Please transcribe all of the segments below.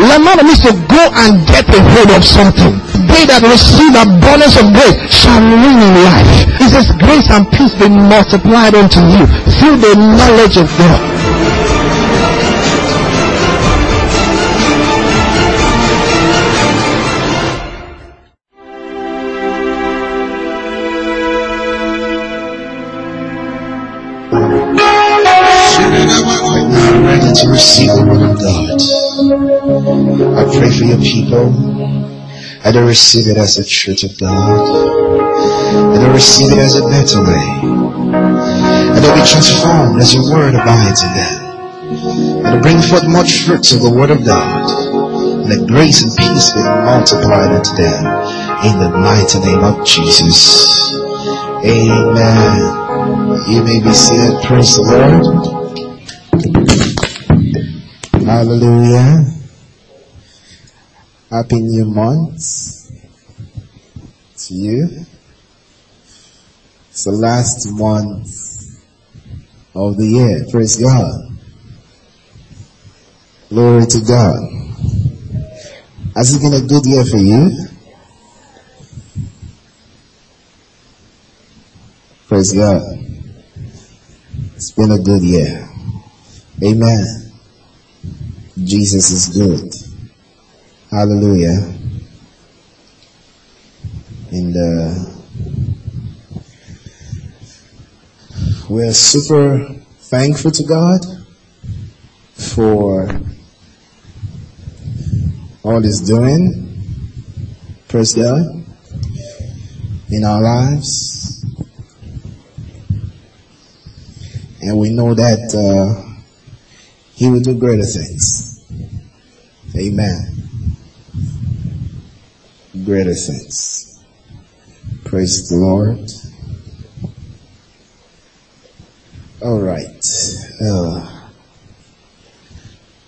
Lambano means to go and get a hold of something. They that receive the abundance of grace shall reign in life. It says grace and peace be multiplied unto you through the knowledge of God. to receive the word of God. I pray for your people. I don't receive it as a truth of God. I don't receive it as a better way. I don't be transformed as your word abides in them. And to bring forth much fruits of the word of God. And that grace and peace be multiplied unto them. In the mighty name of Jesus. Amen. You may be seated. Praise the Lord. Hallelujah. Happy new month to you. It's the last month of the year. Praise God. Glory to God. Has it been a good year for you? Praise God. It's been a good year. Amen. Jesus is good. Hallelujah. And uh, we're super thankful to God for all He's doing. Praise God in our lives. And we know that uh, He will do greater things. Amen. Greater things. Praise the Lord. All right. Uh,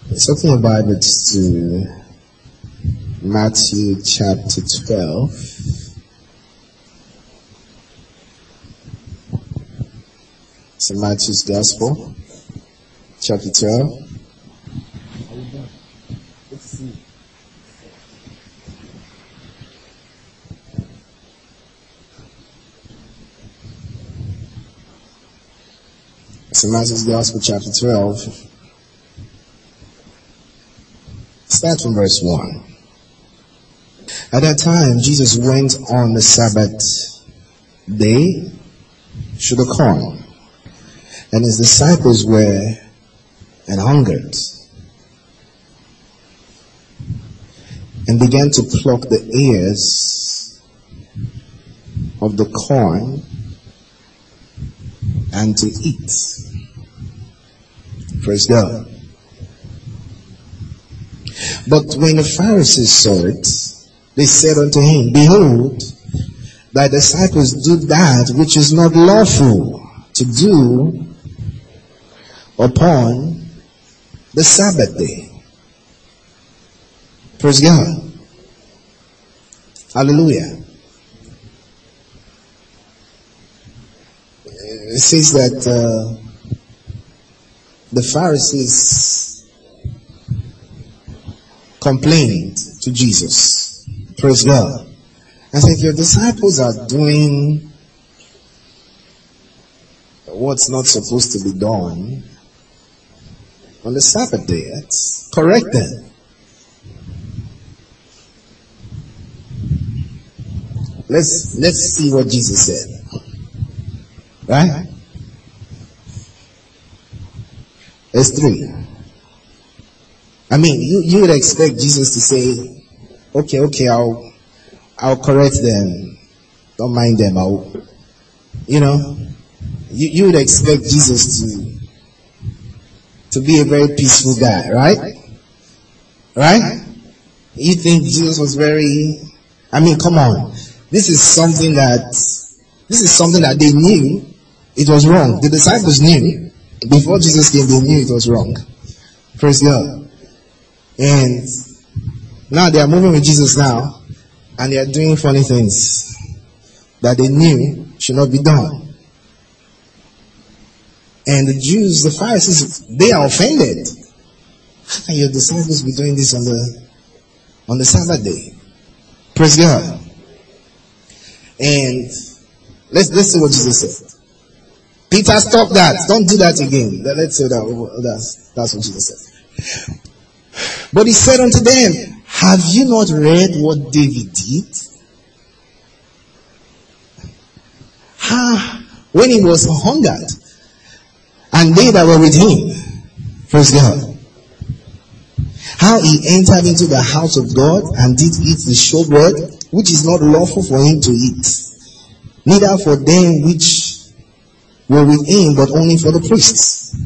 let's open your Bibles to Matthew chapter 12. So Matthew's Gospel, chapter 12. St. Matthew's Gospel, chapter 12. Start from verse 1. At that time, Jesus went on the Sabbath day to the corn, and his disciples were and hungered, and began to pluck the ears of the corn and to eat. Praise God. But when the Pharisees saw it, they said unto him, Behold, thy disciples do that which is not lawful to do upon the Sabbath day. Praise God. Hallelujah. It says that uh, the Pharisees complained to Jesus. Praise God. I said, your disciples are doing what's not supposed to be done on the Sabbath day. Correct them. Let's, let's see what Jesus said. Right? Verse 3. I mean, you, you would expect Jesus to say, okay, okay, I'll, I'll correct them. Don't mind them. I'll, you know, you, you would expect Jesus to, to be a very peaceful guy, right? Right? You think Jesus was very, I mean, come on. This is something that, this is something that they knew it was wrong. The disciples knew before Jesus came, they knew it was wrong. Praise God. And now they are moving with Jesus now, and they are doing funny things that they knew should not be done. And the Jews, the Pharisees, they are offended. How can your disciples be doing this on the on the Sabbath day? Praise God. And let's let's see what Jesus said. Peter, stop that. Don't do that again. Let's say that that's that's what Jesus said. But he said unto them, Have you not read what David did? How, when he was hungered, and they that were with him. Praise God. How he entered into the house of God and did eat the showbread, which is not lawful for him to eat, neither for them which were him, but only for the priests.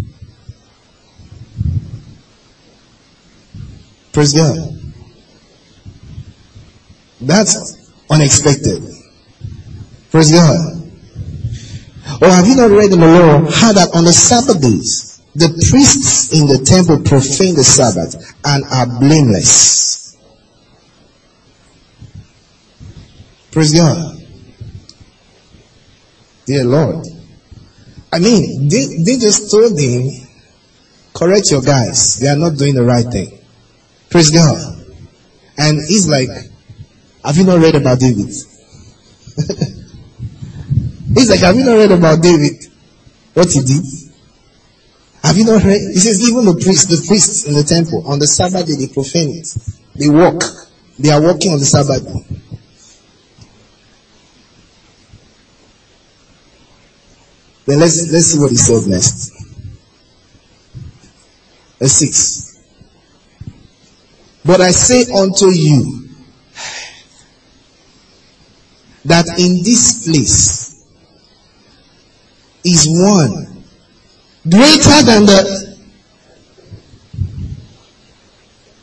Praise God. That's unexpected. Praise God. Or have you not read in the law how that on the Sabbath days, the priests in the temple profane the Sabbath and are blameless? Praise God. Dear Lord. I mean, they, they just told him, correct your guys. They are not doing the right thing. Praise God. And he's like, have you not read about David? He's like, have you not read about David? What he did? Have you not read? He says, even the priests, the priests in the temple, on the Sabbath day, they profane it. They walk. They are walking on the Sabbath day. Then let's, let's see what he said next. Verse 6. But I say unto you that in this place is one greater than the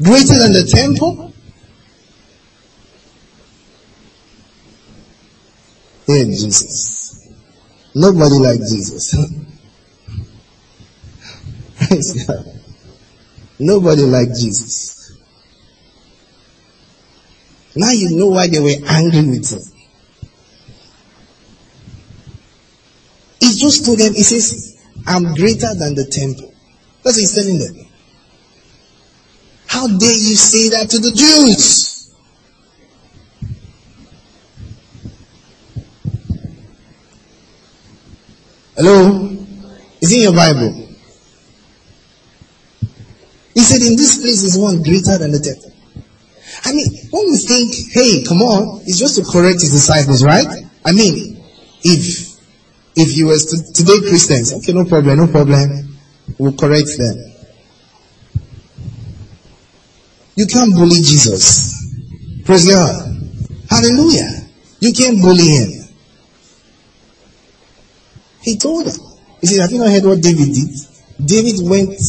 greater than the temple. Hey Jesus. Nobody like Jesus. Praise God. Nobody like Jesus. Now you know why they were angry with him. He just told them, he says, I'm greater than the temple. That's what he's telling them. How dare you say that to the Jews? Hello? Is in your Bible? He said, in this place is one greater than the temple. I mean, when we think, hey, come on, it's just to correct his disciples, right? I mean, if if you were today Christians, okay, no problem, no problem. We'll correct them. You can't bully Jesus. Praise God. Hallelujah. You can't bully him. He told them. He said, have you not heard what David did? David went,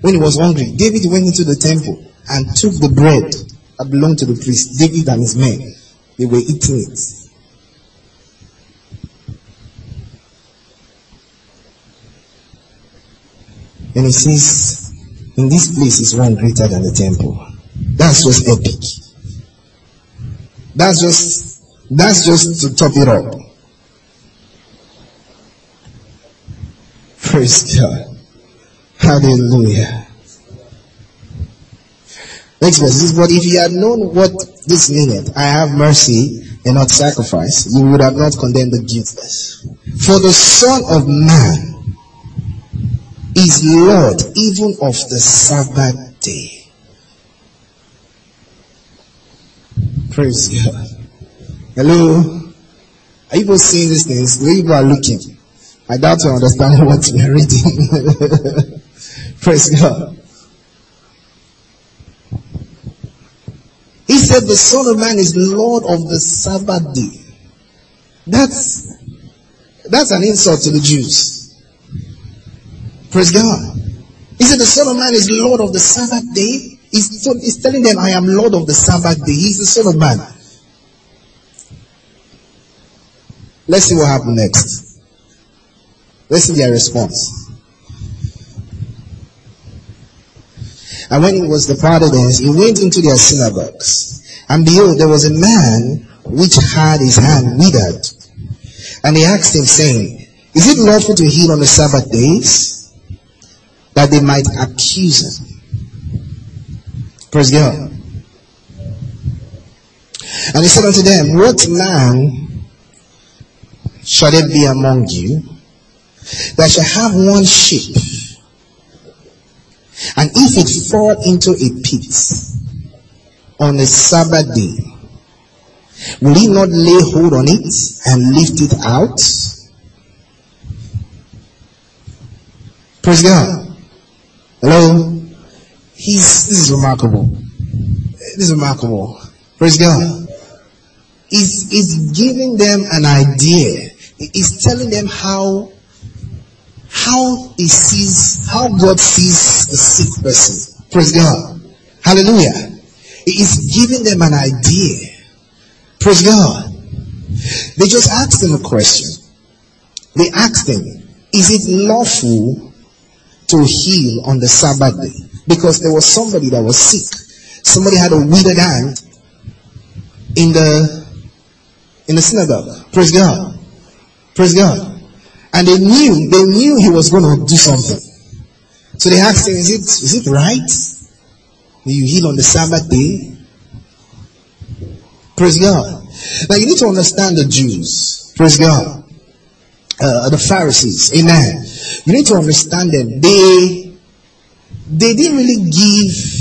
when he was hungry, David went into the temple and took the bread that belonged to the priest. David and his men, they were eating it. And he says, in this place is one greater than the temple. That's just epic. That's just, that's just to top it up. Praise God. Uh, hallelujah. Next verse is, but if you had known what this meaneth, I have mercy and not sacrifice, you would have not condemned the guiltless. For the Son of Man is Lord even of the Sabbath day. Praise God. Hello? Are you both seeing these things? Where you are looking? I doubt you understand what we are reading. Praise God. He said the Son of Man is Lord of the Sabbath day. That's, that's an insult to the Jews. Praise God. He said, The Son of Man is Lord of the Sabbath day. He's, he's telling them, I am Lord of the Sabbath day. He's the Son of Man. Let's see what happened next. Let's see their response. And when it was the Paradiddines, he went into their synagogues. And behold, there was a man which had his hand withered. And he asked him, saying, Is it lawful to heal on the Sabbath days? That they might accuse him. Praise God. And he said unto them, What man shall it be among you that shall have one sheep? And if it fall into a pit on a Sabbath day, will he not lay hold on it and lift it out? Praise God. Hello? He's, this is remarkable. This is remarkable. Praise God. He's, he's giving them an idea. He's telling them how how he sees, how God sees the sick person. Praise God. Hallelujah. He is giving them an idea. Praise God. They just asked him a question. They asked him, is it lawful to heal on the Sabbath day? Because there was somebody that was sick. Somebody had a withered hand in the, in the synagogue. Praise God. Praise God. And they knew, they knew he was going to do something. So they asked him, is it, is it right that you heal on the Sabbath day? Praise God. Now you need to understand the Jews. Praise God. Uh, the Pharisees. Amen. You need to understand them. They, they didn't really give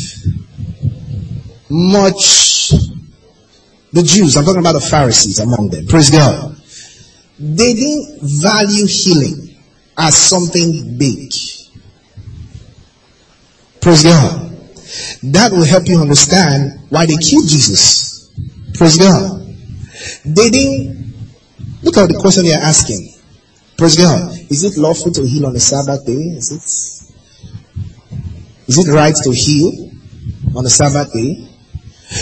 much the Jews, I'm talking about the Pharisees among them. Praise God. They didn't value healing as something big. Praise God. That will help you understand why they killed Jesus. Praise God. They didn't look at the question they are asking. Praise God. Is it lawful to heal on the Sabbath day? Is it is it right to heal on the Sabbath day?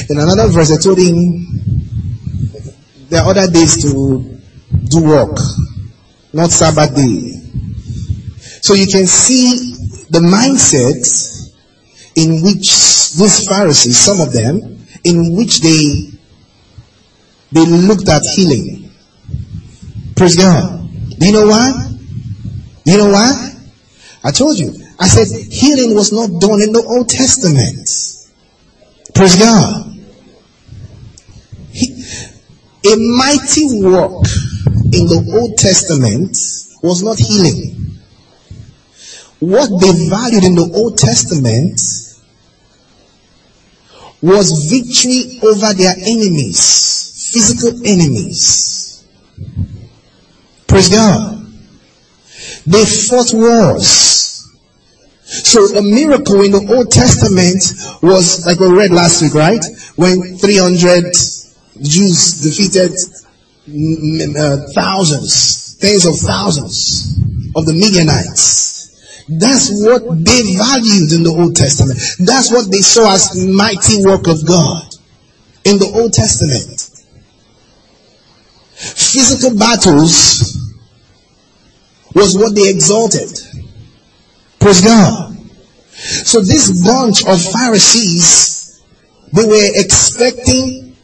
In another verse, they told him there are other days to do work, not Sabbath day. So you can see the mindset in which these Pharisees, some of them, in which they they looked at healing. Praise God. Do you know why? Do you know why? I told you. I said healing was not done in the Old Testament. Praise God. He, a mighty work in the Old Testament was not healing. What they valued in the Old Testament was victory over their enemies, physical enemies. Praise God. They fought wars. So a miracle in the Old Testament was like we read last week, right? When 300 Jews defeated uh, thousands, tens of thousands of the Midianites. That's what they valued in the Old Testament. That's what they saw as mighty work of God in the Old Testament. Physical battles was what they exalted. Praise God. So this bunch of Pharisees, they were expecting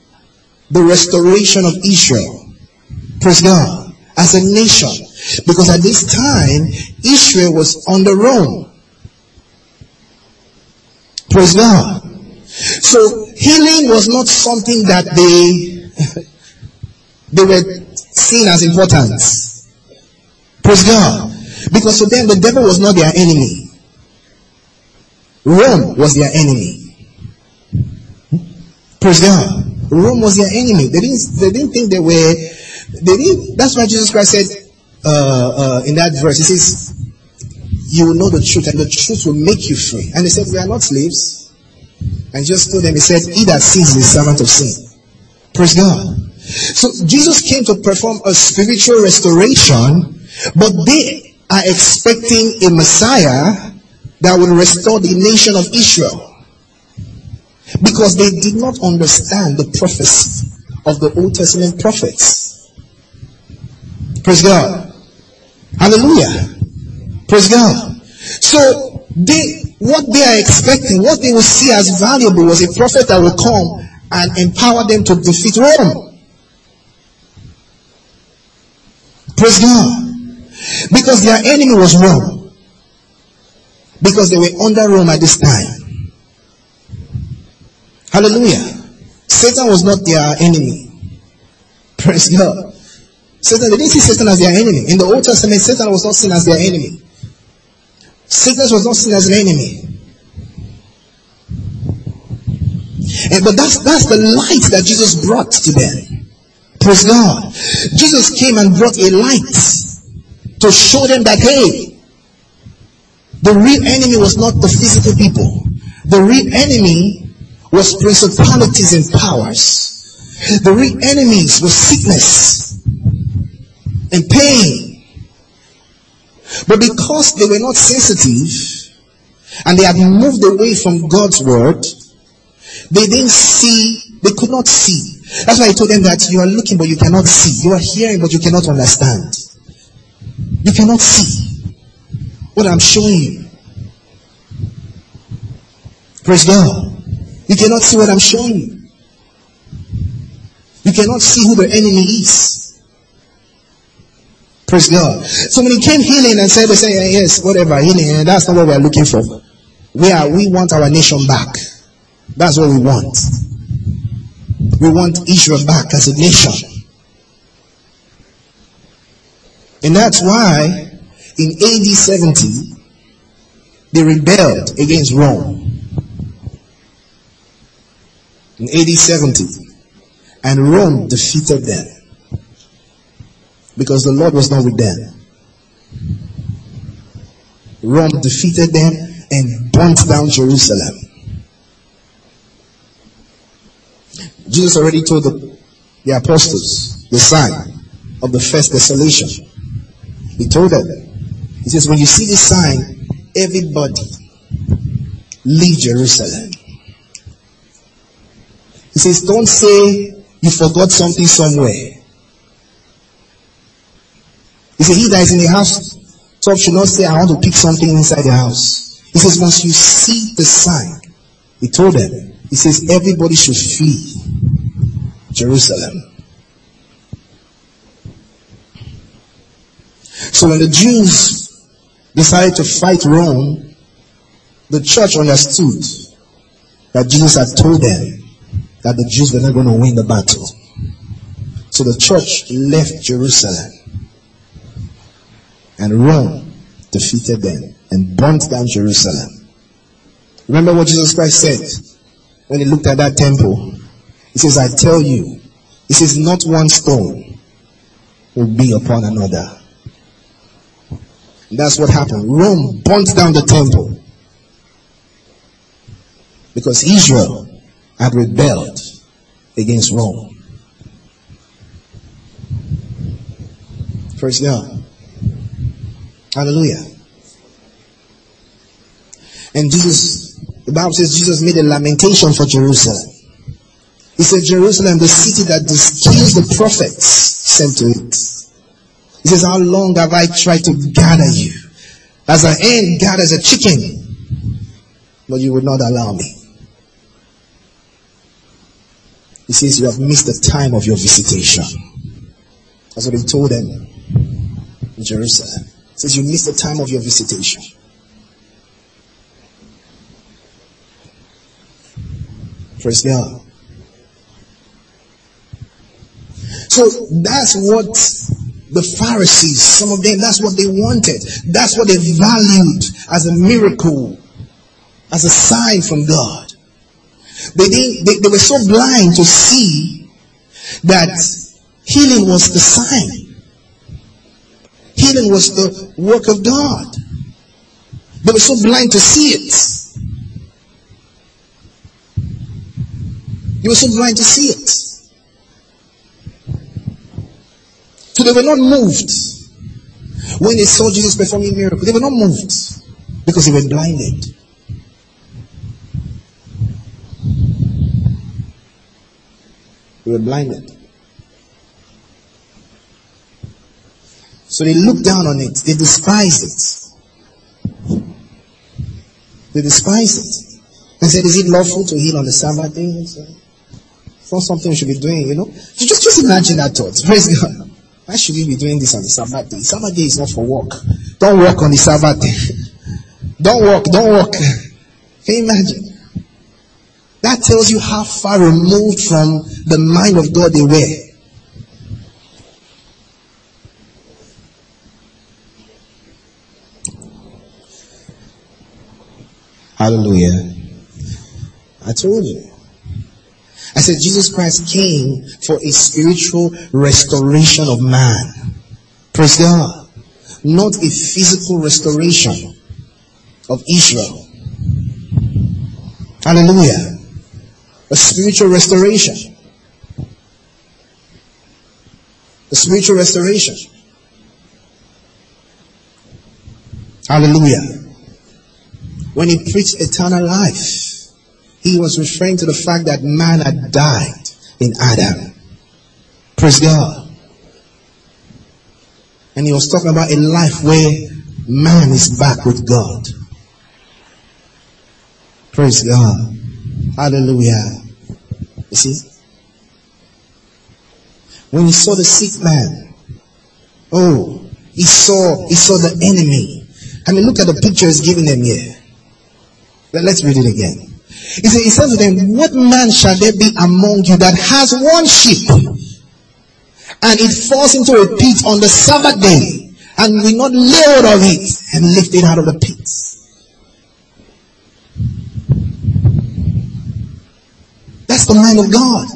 the restoration of Israel. Praise God. As a nation. Because at this time, Israel was the Rome. Praise God. So healing was not something that they, they were seen as important. Praise God. Because to them, the devil was not their enemy. Rome was their enemy. Praise God. Rome was their enemy. They didn't, they didn't think they were they. That's why Jesus Christ said uh, uh, in that verse, He says, "You will know the truth, and the truth will make you free." And He said, "We are not slaves." And just told them, He said, "He that sins is a servant of sin." Praise God. So Jesus came to perform a spiritual restoration, but they are expecting a Messiah that will restore the nation of Israel. Because they did not understand the prophecy of the Old Testament prophets. Praise God. Hallelujah. Praise God. So they, what they are expecting, what they will see as valuable was a prophet that will come and empower them to defeat Rome. Praise God. Because their enemy was Rome. Because they were under Rome at this time. Hallelujah. Satan was not their enemy. Praise God. Satan, they didn't see Satan as their enemy. In the Old Testament, Satan was not seen as their enemy. Satan was not seen as an enemy. And, but that's, that's the light that Jesus brought to them. Praise God. Jesus came and brought a light to show them that, hey, the real enemy was not the physical people. The real enemy was principalities and powers. The real enemies was sickness and pain. But because they were not sensitive and they had moved away from God's word, they didn't see, they could not see. That's why I told them that you are looking but you cannot see. You are hearing but you cannot understand. You cannot see what I'm showing you. Praise God. You cannot see what I'm showing you. You cannot see who the enemy is. Praise God. So when he came healing and said, they say, eh, yes, whatever, healing, and that's not what we are looking for. We are, we want our nation back. That's what we want. We want Israel back as a nation. And that's why in AD 70, they rebelled against Rome. In AD 70. And Rome defeated them. Because the Lord was not with them. Rome defeated them and burnt down Jerusalem. Jesus already told the, the apostles the sign of the first desolation. He told them, He says, when you see this sign, everybody leave Jerusalem. He says, don't say you forgot something somewhere. He says, he that is in the house top should not say, I want to pick something inside the house. He says, once you see the sign, he told them, he says, everybody should flee Jerusalem. So when the Jews decided to fight Rome, the church understood that Jesus had told them that the Jews were not going to win the battle. So the church left Jerusalem and Rome defeated them and burnt down Jerusalem. Remember what Jesus Christ said when he looked at that temple? He says, I tell you, he says, not one stone will be upon another. That's what happened. Rome burnt down the temple because Israel had rebelled against Rome. Praise God. Hallelujah. And Jesus, the Bible says Jesus made a lamentation for Jerusalem. He said, Jerusalem, the city that kills the prophets, sent to it. He says, How long have I tried to gather you? As an hen gathers a chicken, but you would not allow me. He says, You have missed the time of your visitation. That's what he told them in Jerusalem. Says, You missed the time of your visitation. Praise God. So that's what the Pharisees, some of them, that's what they wanted. That's what they valued as a miracle, as a sign from God. They didn't, they, they were so blind to see that healing was the sign. Was the work of God. They were so blind to see it. They were so blind to see it. So they were not moved when they saw Jesus performing miracles. They were not moved because they were blinded. They were blinded. So they looked down on it. They despised it. They despised it. And said, is it lawful to heal on the Sabbath day? It's not something we should be doing, you know? just, just imagine that thought. Praise God. Why should we be doing this on the Sabbath day? Sabbath day is not for work. Don't work on the Sabbath day. Don't work, don't work. Can you imagine? That tells you how far removed from the mind of God they were. Hallelujah. I told you. I said Jesus Christ came for a spiritual restoration of man. Praise God. Not a physical restoration of Israel. Hallelujah. A spiritual restoration. A spiritual restoration. Hallelujah. When he preached eternal life, he was referring to the fact that man had died in Adam. Praise God. And he was talking about a life where man is back with God. Praise God. Hallelujah. You see? When he saw the sick man, oh, he saw, he saw the enemy. I mean, look at the picture he's giving them here. Let's read it again. He says, he says to them, what man shall there be among you that has one sheep and it falls into a pit on the Sabbath day and will not lay hold of it and lift it out of the pit? That's the mind of God.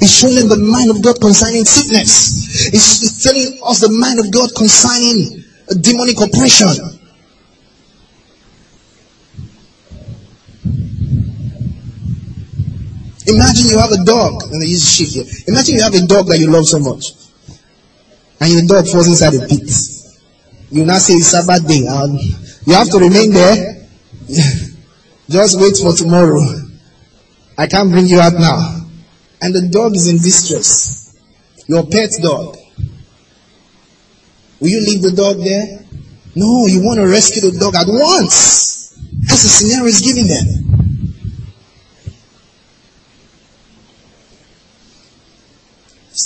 He's showing them the mind of God concerning sickness. He's telling us the mind of God concerning demonic oppression. Imagine you have a dog, and I use sheep here. Imagine you have a dog that you love so much, and your dog falls inside a pit. You now say it's Sabbath day, and you have to remain there. Just wait for tomorrow. I can't bring you out now. And the dog is in distress. Your pet dog. Will you leave the dog there? No, you want to rescue the dog at once. That's the scenario he's giving them.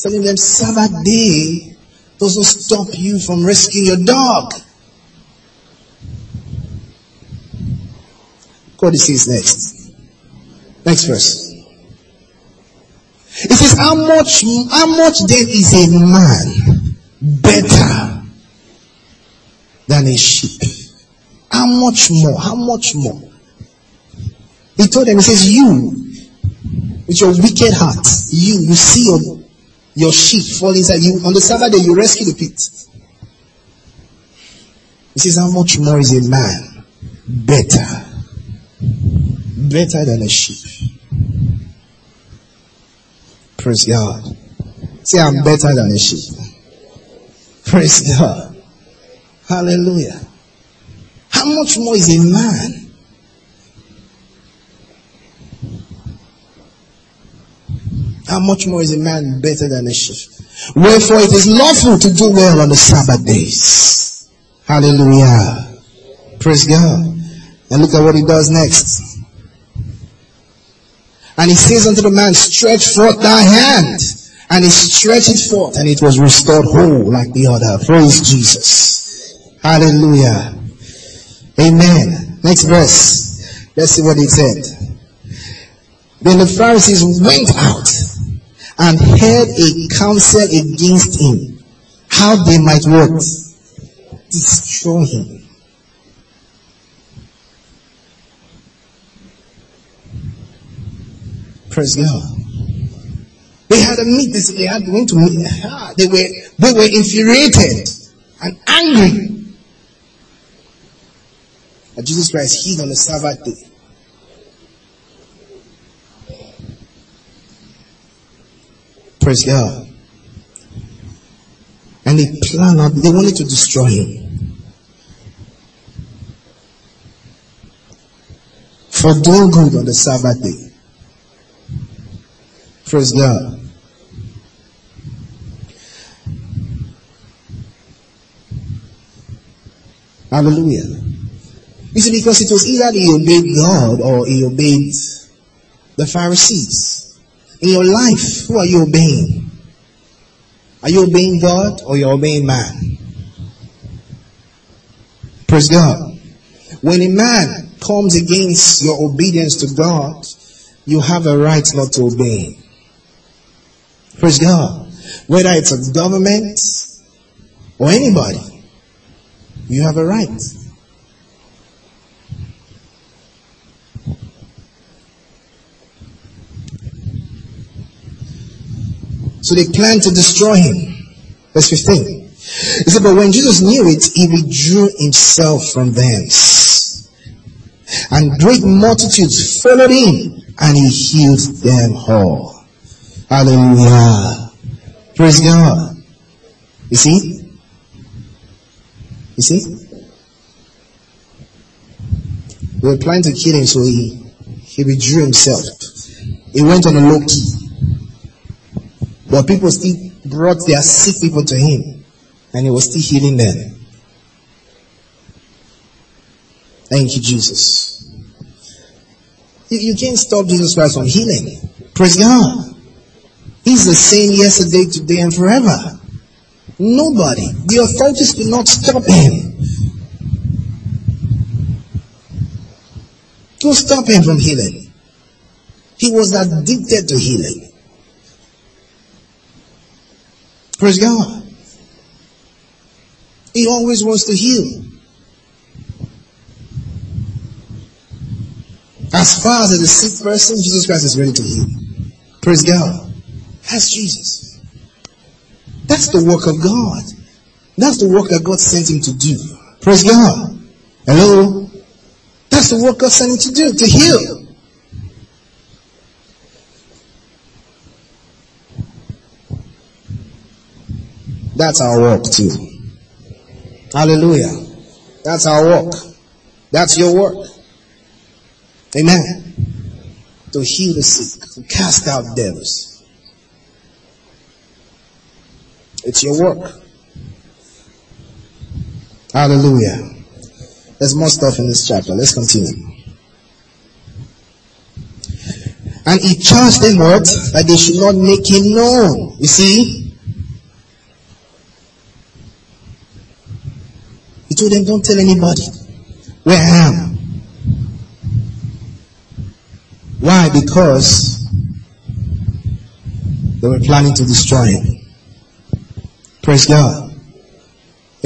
Telling them Sabbath day doesn't stop you from rescuing your dog. God says next. Next verse. It says, how much, how much then is a man better than a sheep? How much more? How much more? He told them, he says, you, with your wicked heart, you, you see your your sheep fall inside you. On the Sabbath day, you rescue the pit. He says, how much more is a man better? Better than a sheep. Praise God. Say, I'm better than a sheep. Praise God. Hallelujah. How much more is a man How much more is a man better than a sheep? Wherefore it is lawful to do well on the Sabbath days. Hallelujah. Praise God. And look at what he does next. And he says unto the man, stretch forth thy hand. And he stretched it forth and it was restored whole like the other. Praise Jesus. Hallelujah. Amen. Next verse. Let's see what he said. Then the Pharisees went out and held a council against him, how they might what? Destroy him. Praise God. They had a meeting. They had went to meet. Ah, they were they were infuriated and angry. But Jesus Christ healed on the Sabbath day. Praise God. And they planned out, they wanted to destroy him. For doing good on the Sabbath day. Praise God. Hallelujah. You see, because it was either he obeyed God or he obeyed the Pharisees. In your life, who are you obeying? Are you obeying God or you're obeying man? Praise God. When a man comes against your obedience to God, you have a right not to obey. Praise God. Whether it's a government or anybody, you have a right. So they planned to destroy him. Verse 15. He said, but when Jesus knew it, he withdrew himself from thence. And great multitudes followed him, and he healed them all. Hallelujah. Praise God. You see? You see? They were planning to kill him, so he, he withdrew himself. He went on a low key. But people still brought their sick people to him, and he was still healing them. Thank you, Jesus. You, you can't stop Jesus Christ from healing. Praise God. He's the same yesterday, today, and forever. Nobody. The authorities could not stop him. To stop him from healing. He was addicted to healing. Praise God. He always wants to heal. As far as a sick person, Jesus Christ is ready to heal. Praise God. That's Jesus. That's the work of God. That's the work that God sent him to do. Praise God. Hello? That's the work God sent him to do, to heal. That's our work too. Hallelujah. That's our work. That's your work. Amen. To heal the sick, to cast out devils. It's your work. Hallelujah. There's more stuff in this chapter. Let's continue. And he charged them what? That they should not make him known. You see? He told them, don't tell anybody where I am. Why? Because they were planning to destroy him. Praise God.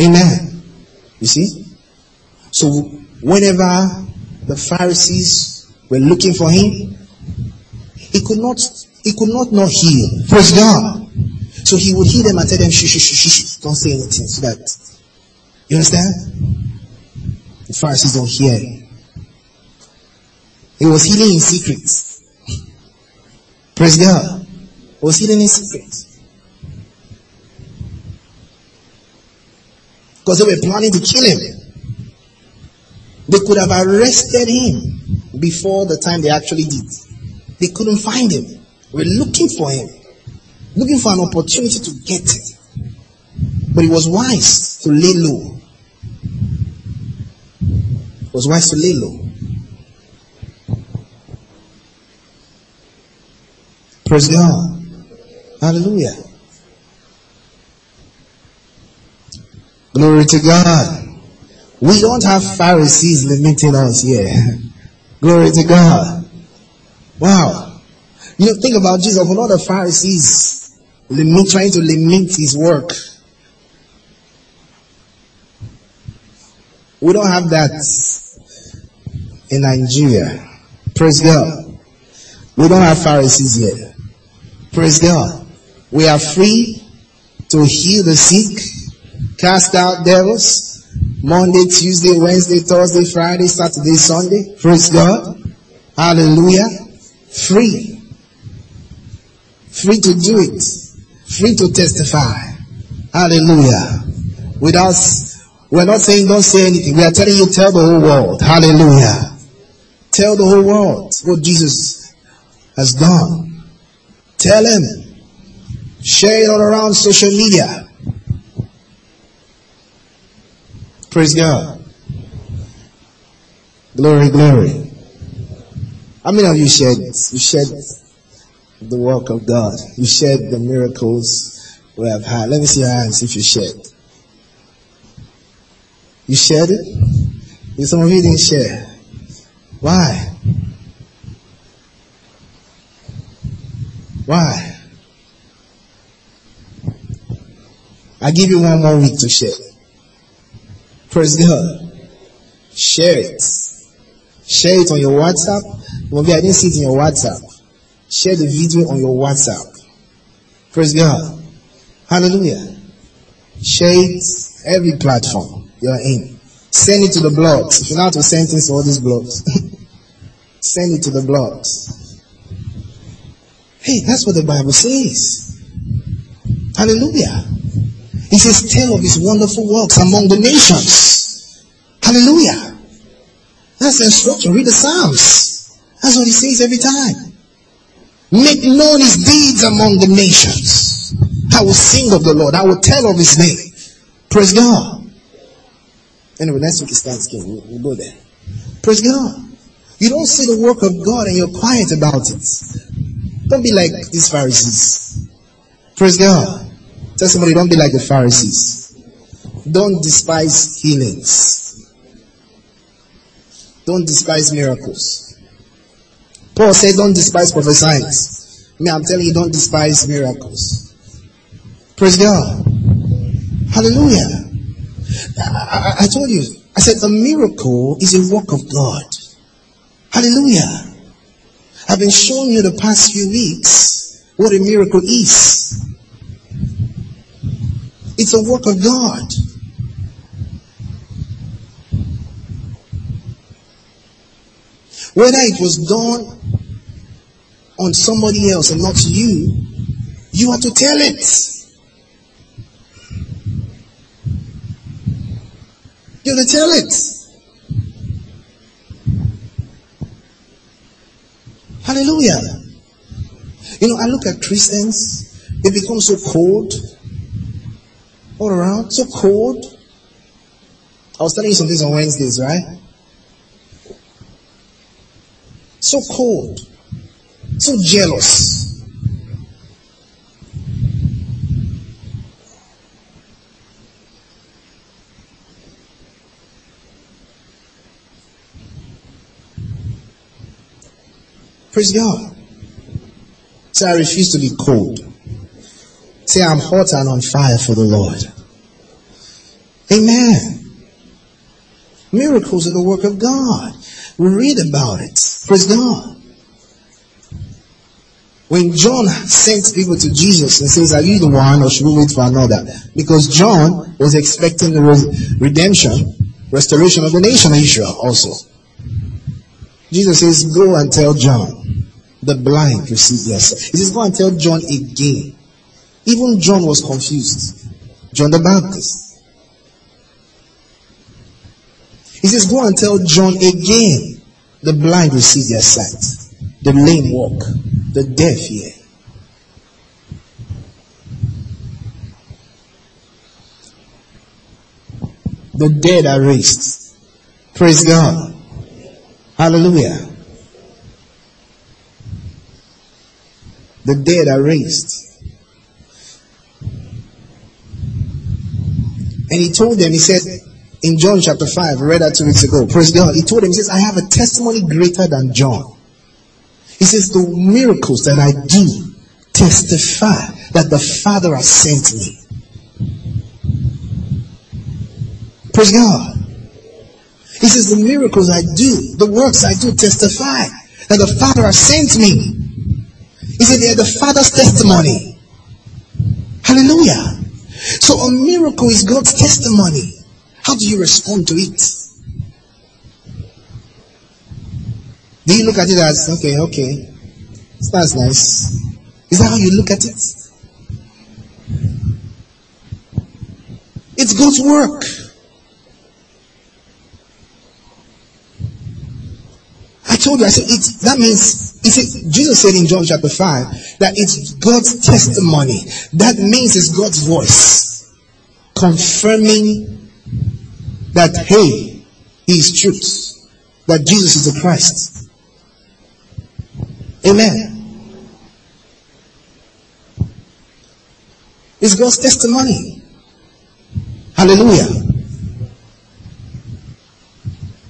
Amen. You see? So whenever the Pharisees were looking for him, he could not, he could not not heal. Praise God. So he would heal them and tell them, shh, shh, shh, shh, don't say anything so that you understand? The Pharisees don't hear. He was healing in secret. Praise God. He was healing in secret. Because they were planning to kill him. They could have arrested him before the time they actually did. They couldn't find him. Were looking for him. Looking for an opportunity to get him. But he was wise to lay low was wise to lay low. Praise God. Hallelujah. Glory to God. We don't have Pharisees limiting us here. Glory to God. Wow. You know, think about Jesus. Of all the Pharisees limit, trying to limit his work. We don't have that in Nigeria. Praise God. We don't have Pharisees here. Praise God. We are free to heal the sick, cast out devils, Monday, Tuesday, Wednesday, Thursday, Friday, Saturday, Sunday. Praise God. Hallelujah. Free. Free to do it. Free to testify. Hallelujah. Without, we're not saying don't say anything. We are telling you tell the whole world. Hallelujah. Tell the whole world what Jesus has done. Tell him. Share it all around social media. Praise God. Glory, glory. How many of you shared this? You shared the work of God. You shared the miracles we have had. Let me see your hands if you shared. You shared it? Some of you didn't share. Why? Why? I give you one more week to share. Praise God. Share it. Share it on your WhatsApp. Maybe I didn't see it in your WhatsApp. Share the video on your WhatsApp. Praise God. Hallelujah. Share it every platform you're in. Send it to the blogs. If you know how to send things to all these blogs, send it to the blogs. Hey, that's what the Bible says. Hallelujah. He says, tell of his wonderful works among the nations. Hallelujah. That's the instruction. Read the Psalms. That's what he says every time. Make known his deeds among the nations. I will sing of the Lord. I will tell of his name. Praise God. Anyway, next week is Thanksgiving. We'll, we'll go there. Praise God. You don't see the work of God and you're quiet about it. Don't be like these Pharisees. Praise God. Tell somebody, don't be like the Pharisees. Don't despise healings. Don't despise miracles. Paul said, don't despise prophesying. Me, I'm telling you, don't despise miracles. Praise God. Hallelujah. I, I, told you, I said a miracle is a work of God. Hallelujah. I've been showing you the past few weeks what a miracle is. It's a work of God. Whether it was done on somebody else and not you, you are to tell it. You have to tell it. Hallelujah. You know, I look at Christians, they become so cold all around, so cold. I was telling you some things on Wednesdays, right? So cold, so jealous. Praise God. Say, I refuse to be cold. Say, I'm hot and on fire for the Lord. Amen. Miracles are the work of God. We read about it. Praise God. When John sent people to Jesus and says, Are you the one or should we wait for another? Because John was expecting the redemption, restoration of the nation of Israel also. Jesus says, Go and tell John, the blind receive their sight. He says, Go and tell John again. Even John was confused. John the Baptist. He says, Go and tell John again, the blind receive their sight, the lame walk, the deaf hear. The dead are raised. Praise God. Hallelujah. The dead are raised. And he told them, he said, in John chapter 5, I read that two weeks ago. Praise God. He told them, he says, I have a testimony greater than John. He says, the miracles that I do testify that the Father has sent me. Praise God. He says, the miracles I do, the works I do testify that the Father has sent me. He said, they are the Father's testimony. Hallelujah. So a miracle is God's testimony. How do you respond to it? Do you look at it as, okay, okay, that's nice? Is that how you look at it? It's God's work. I told you, I said, it, that means see, Jesus said in John chapter 5 that it's God's testimony. That means it's God's voice confirming that, hey, He is truth. That Jesus is the Christ. Amen. It's God's testimony. Hallelujah.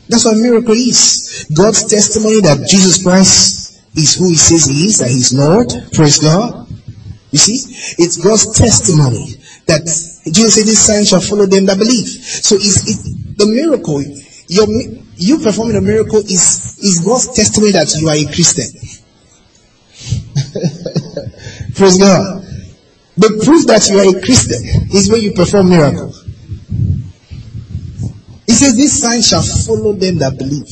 That's what a miracle is. God's testimony that Jesus Christ is who he says he is, that he's Lord. Praise God. You see, it's God's testimony that Jesus said this sign shall follow them that believe. So it's, it, the miracle, your, you performing a miracle is, is God's testimony that you are a Christian. Praise God. The proof that you are a Christian is when you perform miracles. Says, This sign shall follow them that believe.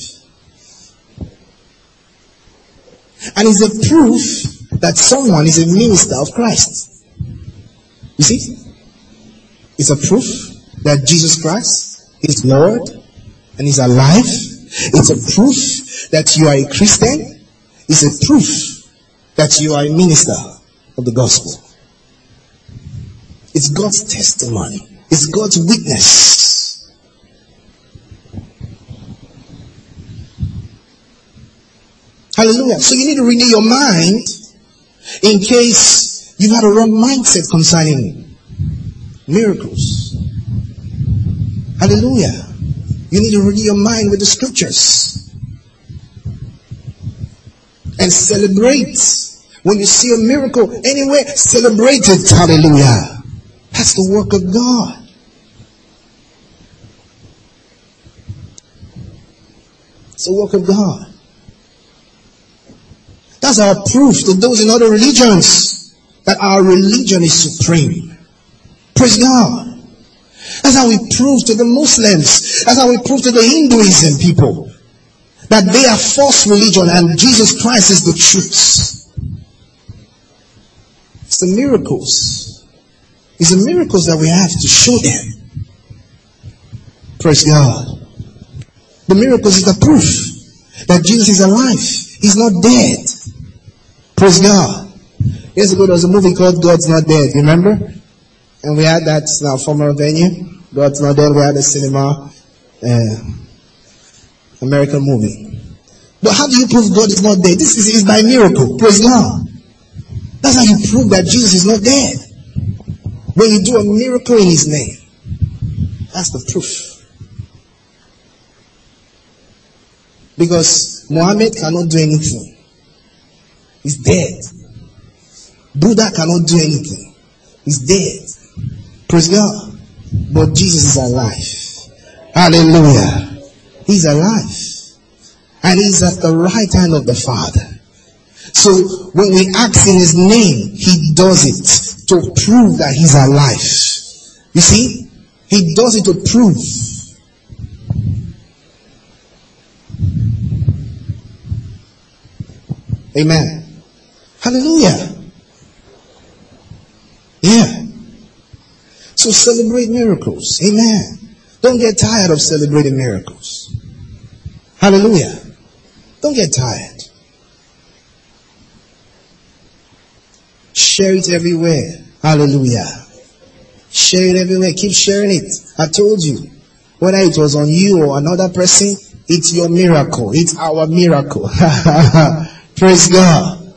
And it's a proof that someone is a minister of Christ. You see? It's a proof that Jesus Christ is Lord and is alive. It's a proof that you are a Christian. It's a proof that you are a minister of the gospel. It's God's testimony. It's God's witness. Hallelujah. So you need to renew your mind in case you've had a wrong mindset concerning miracles. Hallelujah. You need to renew your mind with the scriptures. And celebrate. When you see a miracle anywhere, celebrate it. Hallelujah. That's the work of God. It's the work of God. That's our proof to those in other religions that our religion is supreme. Praise God. That's how we prove to the Muslims. That's how we prove to the Hinduism people that they are false religion and Jesus Christ is the truth. It's the miracles it's the miracles that we have to show them. Praise God. The miracles is the proof that Jesus is alive. He's not dead. Praise God. Years ago, there was a movie called God's Not Dead. Remember? And we had that in our former venue. God's Not Dead. We had a cinema, uh, American movie. But how do you prove God is not dead? This is, is by miracle. Praise God. That's how you prove that Jesus is not dead. When you do a miracle in His name, that's the proof. Because Muhammad cannot do anything. He's dead. Buddha cannot do anything. He's dead. Praise God. But Jesus is alive. Hallelujah. He's alive. And he's at the right hand of the Father. So when we ask in his name, he does it to prove that he's alive. You see, he does it to prove. Amen. Hallelujah. Yeah. So celebrate miracles. Amen. Don't get tired of celebrating miracles. Hallelujah. Don't get tired. Share it everywhere. Hallelujah. Share it everywhere. Keep sharing it. I told you. Whether it was on you or another person, it's your miracle. It's our miracle. Praise God.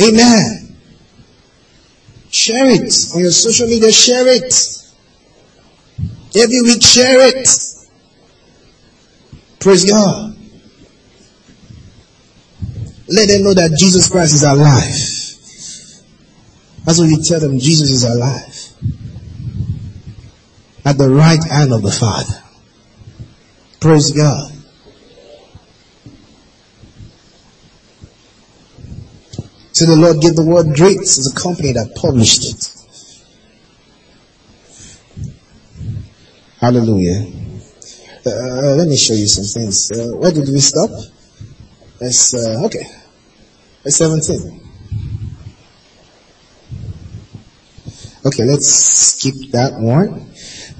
Amen. Share it on your social media. Share it. Every week, share it. Praise God. Let them know that Jesus Christ is alive. That's what you tell them Jesus is alive. At the right hand of the Father. Praise God. So the Lord gave the word great to the company that published it. Hallelujah. Uh, let me show you some things. Uh, where did we stop? That's uh, okay. That's 17. Okay, let's skip that one.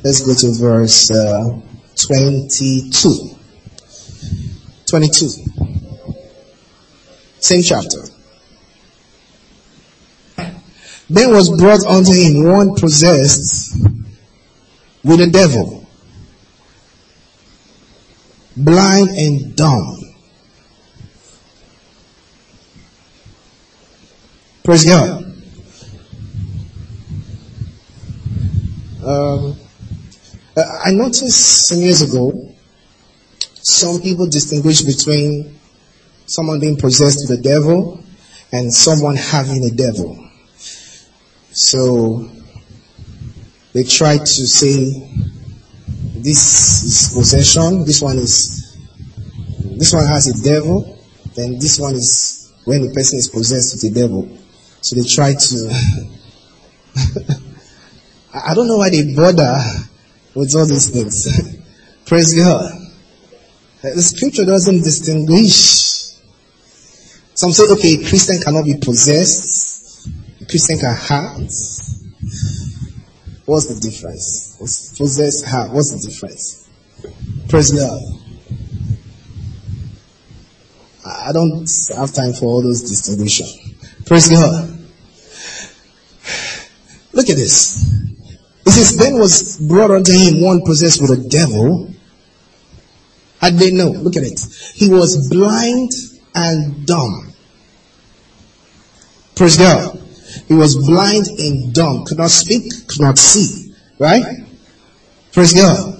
Let's go to verse uh, 22. 22. Same chapter. Then was brought unto him one possessed with a devil, blind and dumb. Praise God. Um, I noticed some years ago, some people distinguish between someone being possessed with the devil and someone having a devil. So they try to say this is possession, this one is this one has a devil, then this one is when the person is possessed with the devil. So they try to I don't know why they bother with all these things. Praise God. The scripture doesn't distinguish. Some say, okay, Christian cannot be possessed. Christian can hurt. What's the difference? Possess heart. What's the difference? Praise God. I don't have time for all those distinctions. Praise God. Look at this. It says, then was brought unto him one possessed with a devil. Had they know? Look at it. He was blind and dumb. Praise God. He was blind and dumb, could not speak, could not see. Right? Praise God.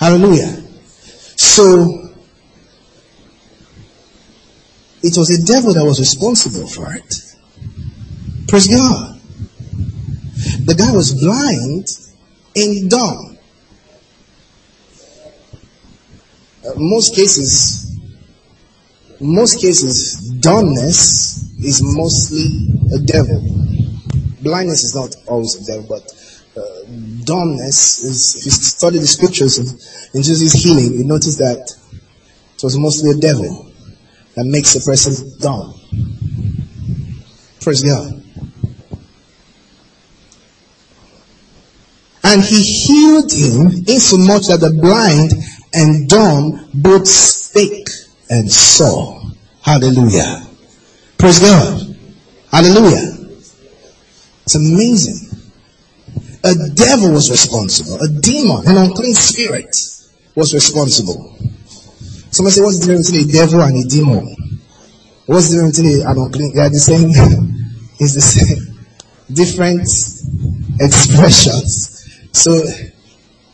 Hallelujah. So, it was the devil that was responsible for it. Praise God. The guy was blind and dumb. Uh, most cases, most cases, dumbness is mostly a devil. Blindness is not always devil, but uh, dumbness is, if you study the scriptures in, in Jesus' healing, you notice that it was mostly a devil that makes a person dumb. Praise God. And he healed him insomuch that the blind and dumb both spake and saw. Hallelujah. Praise God. Hallelujah. It's amazing. A devil was responsible. A demon, an unclean spirit was responsible. Somebody say, what's the difference between a devil and a demon? What's the difference between an unclean? They are the same. it's the same. Different expressions. So,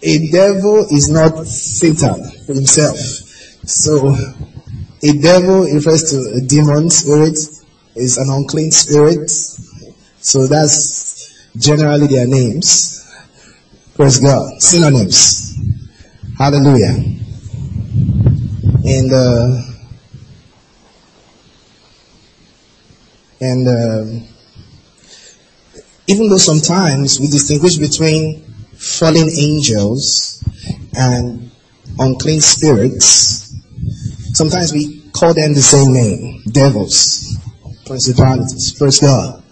a devil is not Satan himself. So, a devil refers to a demon spirit is an unclean spirit. So that's generally their names. Praise God. Synonyms. Hallelujah. And, uh, and, uh, even though sometimes we distinguish between fallen angels and unclean spirits, sometimes we call them the same name, devils principalities. Praise God.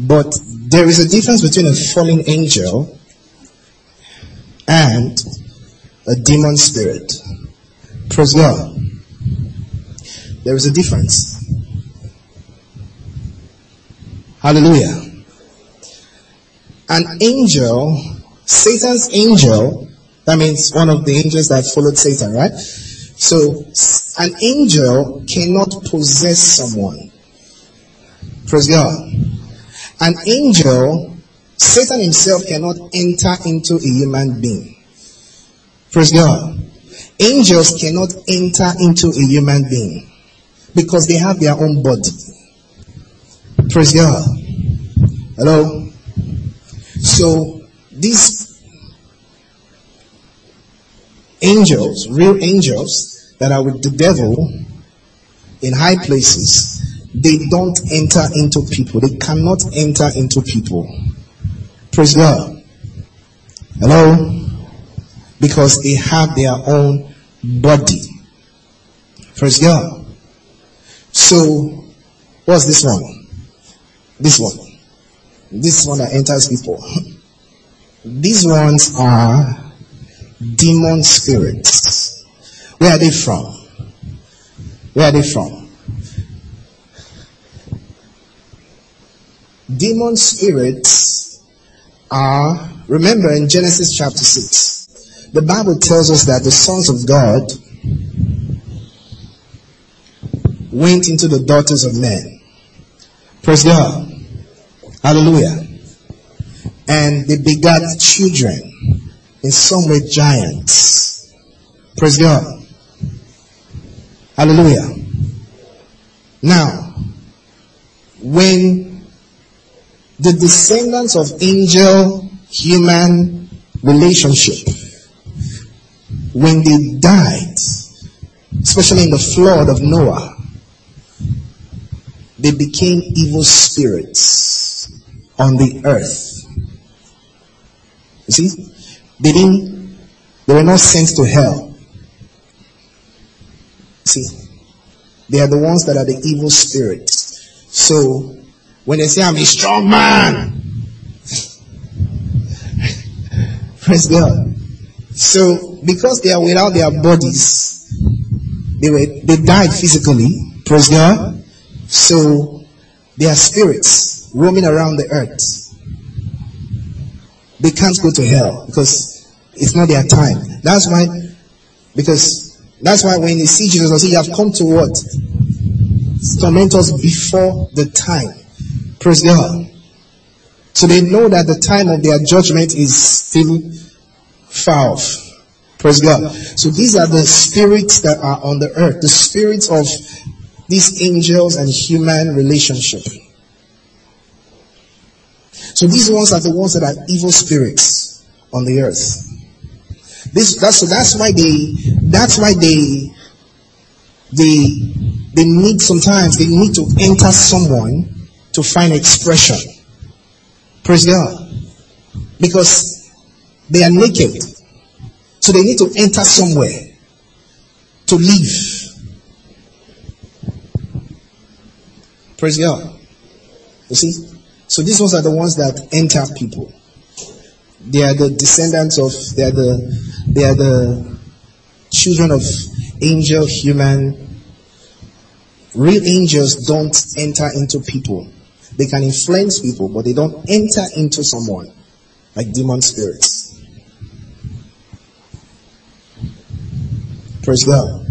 But there is a difference between a fallen angel and a demon spirit. Praise God. There is a difference. Hallelujah. An angel, Satan's angel, that means one of the angels that followed Satan, right? So, an angel cannot possess someone. Praise God. An angel, Satan himself cannot enter into a human being. Praise God. Angels cannot enter into a human being because they have their own body. Praise God. Hello? So, these angels, real angels that are with the devil in high places, they don't enter into people. They cannot enter into people. Praise God. Hello? Because they have their own body. Praise God. So, what's this one? This one. This one that enters people. These ones are demon spirits. Where are they from? Where are they from? Demon spirits are, remember in Genesis chapter 6, the Bible tells us that the sons of God went into the daughters of men. Praise God. Hallelujah. And they begat children, in some way giants. Praise God. Hallelujah. Now, when the descendants of angel human relationship, when they died, especially in the flood of Noah, they became evil spirits on the earth. You see, they didn't, they were not sent to hell. See, they are the ones that are the evil spirits. So, when they say, I'm a strong man, praise God. So, because they are without their bodies, they were, they died physically, praise God. So, they are spirits roaming around the earth. They can't go to hell because it's not their time. That's why, because that's why when they see Jesus, You have come to what? Torment us before the time. Praise God. So they know that the time of their judgment is still far off. Praise God. So these are the spirits that are on the earth, the spirits of these angels and human relationship. So these ones are the ones that are evil spirits on the earth. This that's so that's why they that's why they they they need sometimes they need to enter someone to find expression. Praise God. Because they are naked. So they need to enter somewhere to live. Praise God. You see? So these ones are the ones that enter people. They are the descendants of, they are the, they are the children of angel, human. Real angels don't enter into people. They can influence people, but they don't enter into someone like demon spirits. Praise God.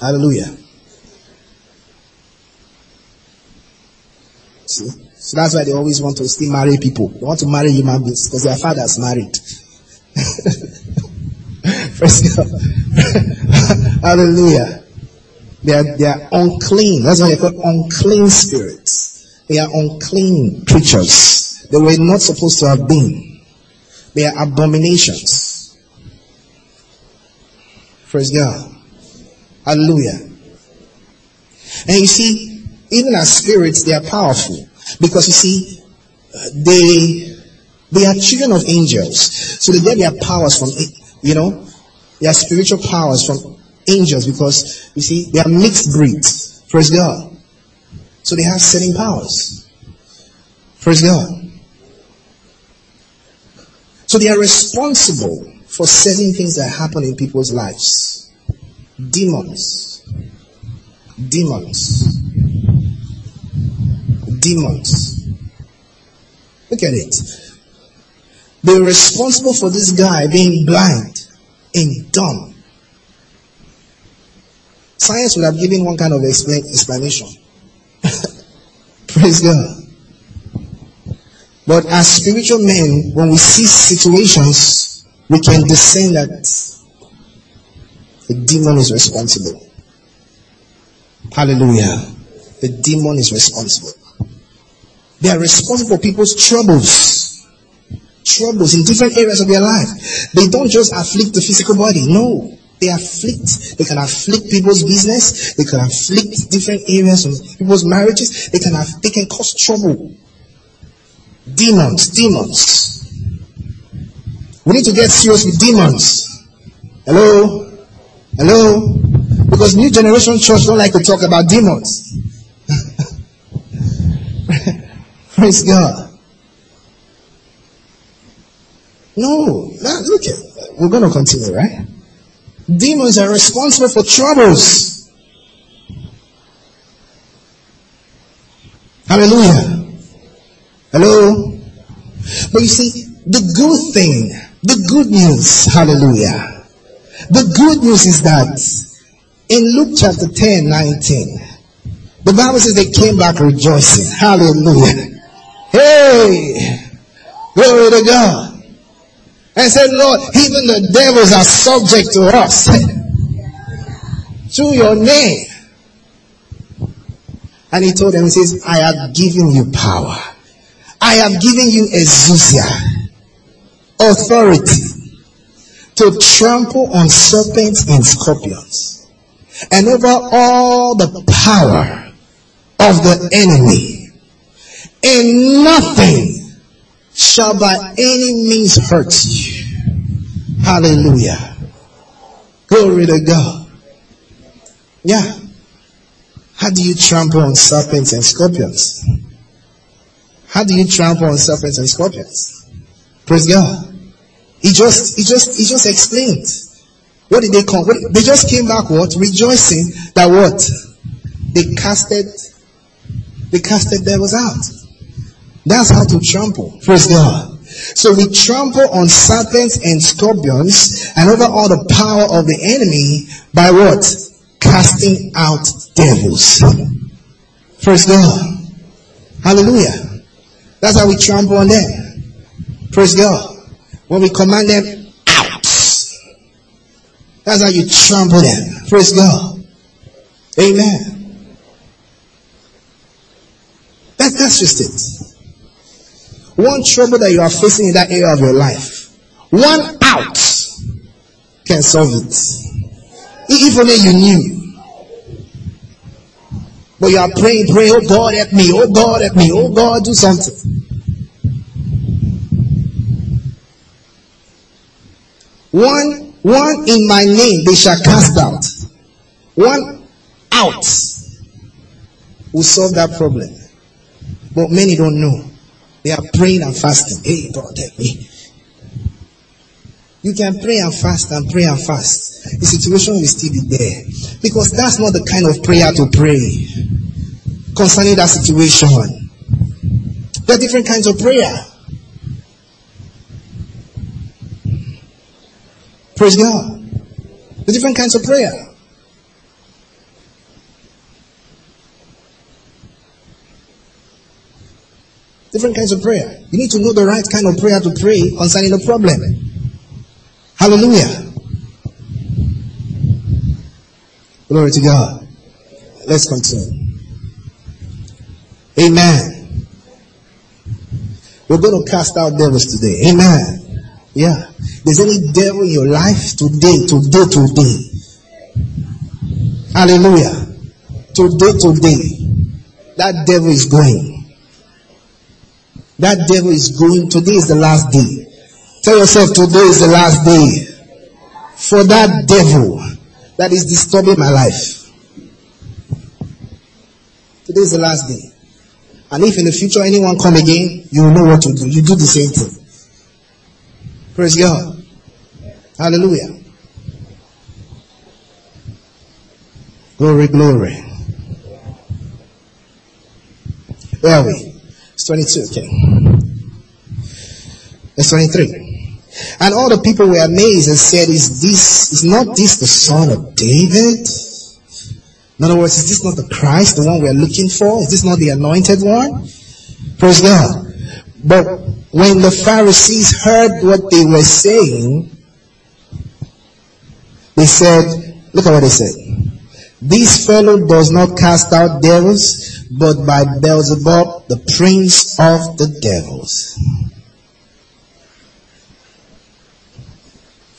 Hallelujah. See? So that's why they always want to still marry people. They want to marry human beings because their father's married. Praise God. Hallelujah. They are, they are unclean. That's why they call unclean spirits. They are unclean creatures. They were not supposed to have been. They are abominations. Praise God. Hallelujah. And you see, even as spirits, they are powerful. Because you see, they they are children of angels. So they get their powers from you know, their spiritual powers from angels because you see they are mixed breeds. Praise God. So they have certain powers. Praise God. So they are responsible for certain things that happen in people's lives. Demons. Demons demons. Look at it. They're responsible for this guy being blind and dumb. Science would have given one kind of explanation. Praise God. But as spiritual men, when we see situations, we can discern that the demon is responsible. Hallelujah. The demon is responsible. They are responsible for people's troubles. Troubles in different areas of their life. They don't just afflict the physical body. No. They afflict, they can afflict people's business. They can afflict different areas of people's marriages. They can have, they can cause trouble. Demons, demons. We need to get serious with demons. Hello? Hello? Because new generation church don't like to talk about demons. Praise God. No, look we're going to continue, right? Demons are responsible for troubles. Hallelujah. Hello? But you see, the good thing, the good news, hallelujah. The good news is that in Luke chapter 10, 19, the Bible says they came back rejoicing. Hallelujah. Hey! Glory to God. And said, Lord, even the devils are subject to us. Through your name. And he told them, he says, I have given you power. I have given you exousia, authority to trample on serpents and scorpions and over all the power of the enemy. And nothing shall by any means hurt you. Hallelujah. Glory to God. Yeah. How do you trample on serpents and scorpions? How do you trample on serpents and scorpions? Praise God. He just, he just, he just explained. What did they come? What, they just came back what? Rejoicing that what? They casted, they casted devils out. That's how to trample. Praise God. So we trample on serpents and scorpions and over all the power of the enemy by what? Casting out devils. Praise God. Hallelujah. That's how we trample on them. Praise God. When we command them out. That's how you trample them. Praise God. Amen. That, that's just it. One trouble that you are facing in that area of your life, one out can solve it. Even if only you knew. But you are praying, praying, oh God, help me, oh God, help me, oh God, do something. One, one in my name they shall cast out. One out will solve that problem. But many don't know. They are praying and fasting. Hey, God, help me. You can pray and fast and pray and fast. The situation will still be there. Because that's not the kind of prayer to pray concerning that situation. There are different kinds of prayer. Praise God. The different kinds of prayer. Different kinds of prayer. You need to know the right kind of prayer to pray concerning the problem. Hallelujah. Glory to God. Let's continue. Amen. We're going to cast out devils today. Amen. Yeah. There's any devil in your life today, today, today. Hallelujah. Today, today. That devil is going. That devil is going. Today is the last day. Tell yourself today is the last day for that devil that is disturbing my life. Today is the last day. And if in the future anyone come again, you will know what to do. You do the same thing. Praise God. Hallelujah. Glory, glory. Where are we? It's 22, okay. It's 23. And all the people were amazed and said, is this, is not this the son of David? In other words, is this not the Christ, the one we are looking for? Is this not the anointed one? Praise God. But when the Pharisees heard what they were saying, they said, look at what they said. This fellow does not cast out devils, but by Beelzebub, the prince of the devils.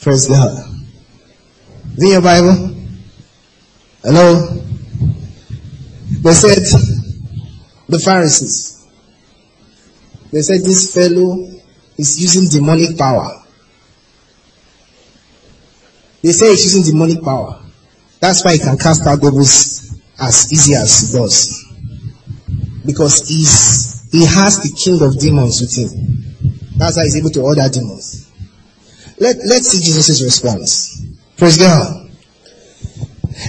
Praise God. Is in your Bible? Hello? They said, the Pharisees, they said this fellow is using demonic power. They say he's using demonic power. That's why he can cast out devils as easy as he does. Because he's, he has the king of demons with him. That's why he's able to order demons. Let, let's see Jesus' response. Praise God.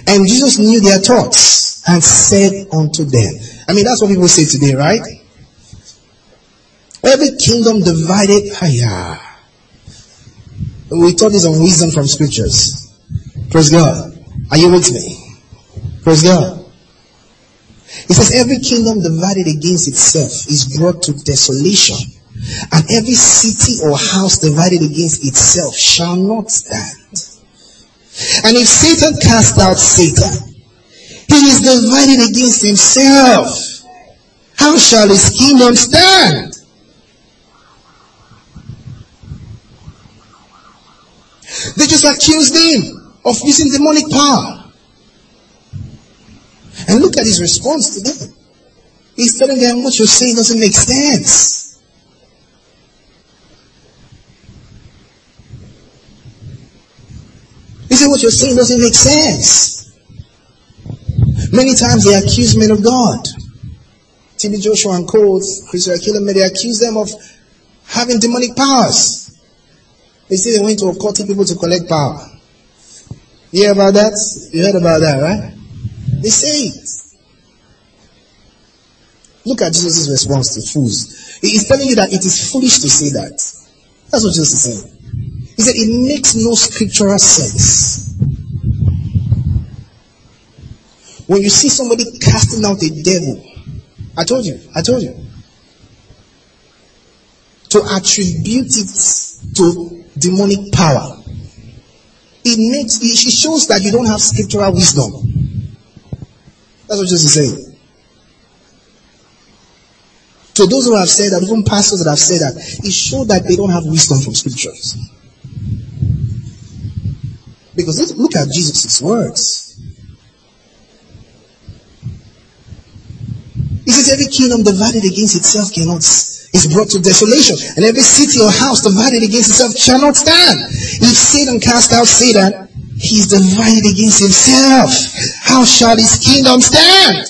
And Jesus knew their thoughts and said unto them. I mean, that's what people say today, right? Every kingdom divided, higher. We taught this on wisdom from scriptures. Praise God. Are you with me? Praise God. It says every kingdom divided against itself is brought to desolation and every city or house divided against itself shall not stand. And if Satan cast out Satan, he is divided against himself. How shall his kingdom stand? They just accused him of using demonic power. And look at his response to them. He's telling them what you're saying doesn't make sense. He said what you're saying doesn't make sense. Many times they accuse men of God. TB Joshua and Coles, Chris Akila, they accuse them of having demonic powers. They say they went to occultic people to collect power. You hear about that? You heard about that, right? They say it. Look at Jesus' response to fools. He is telling you that it is foolish to say that. That's what Jesus is saying. He said it makes no scriptural sense. When you see somebody casting out a devil, I told you, I told you, to attribute it to demonic power. It makes it shows that you don't have scriptural wisdom. That's what Jesus is saying. To those who have said that, even pastors that have said that, it shows that they don't have wisdom from scriptures. Because look at Jesus' words. He says, Every kingdom divided against itself cannot is brought to desolation, and every city or house divided against itself shall not stand. If Satan cast out Satan, he is divided against himself. How shall his kingdom stand?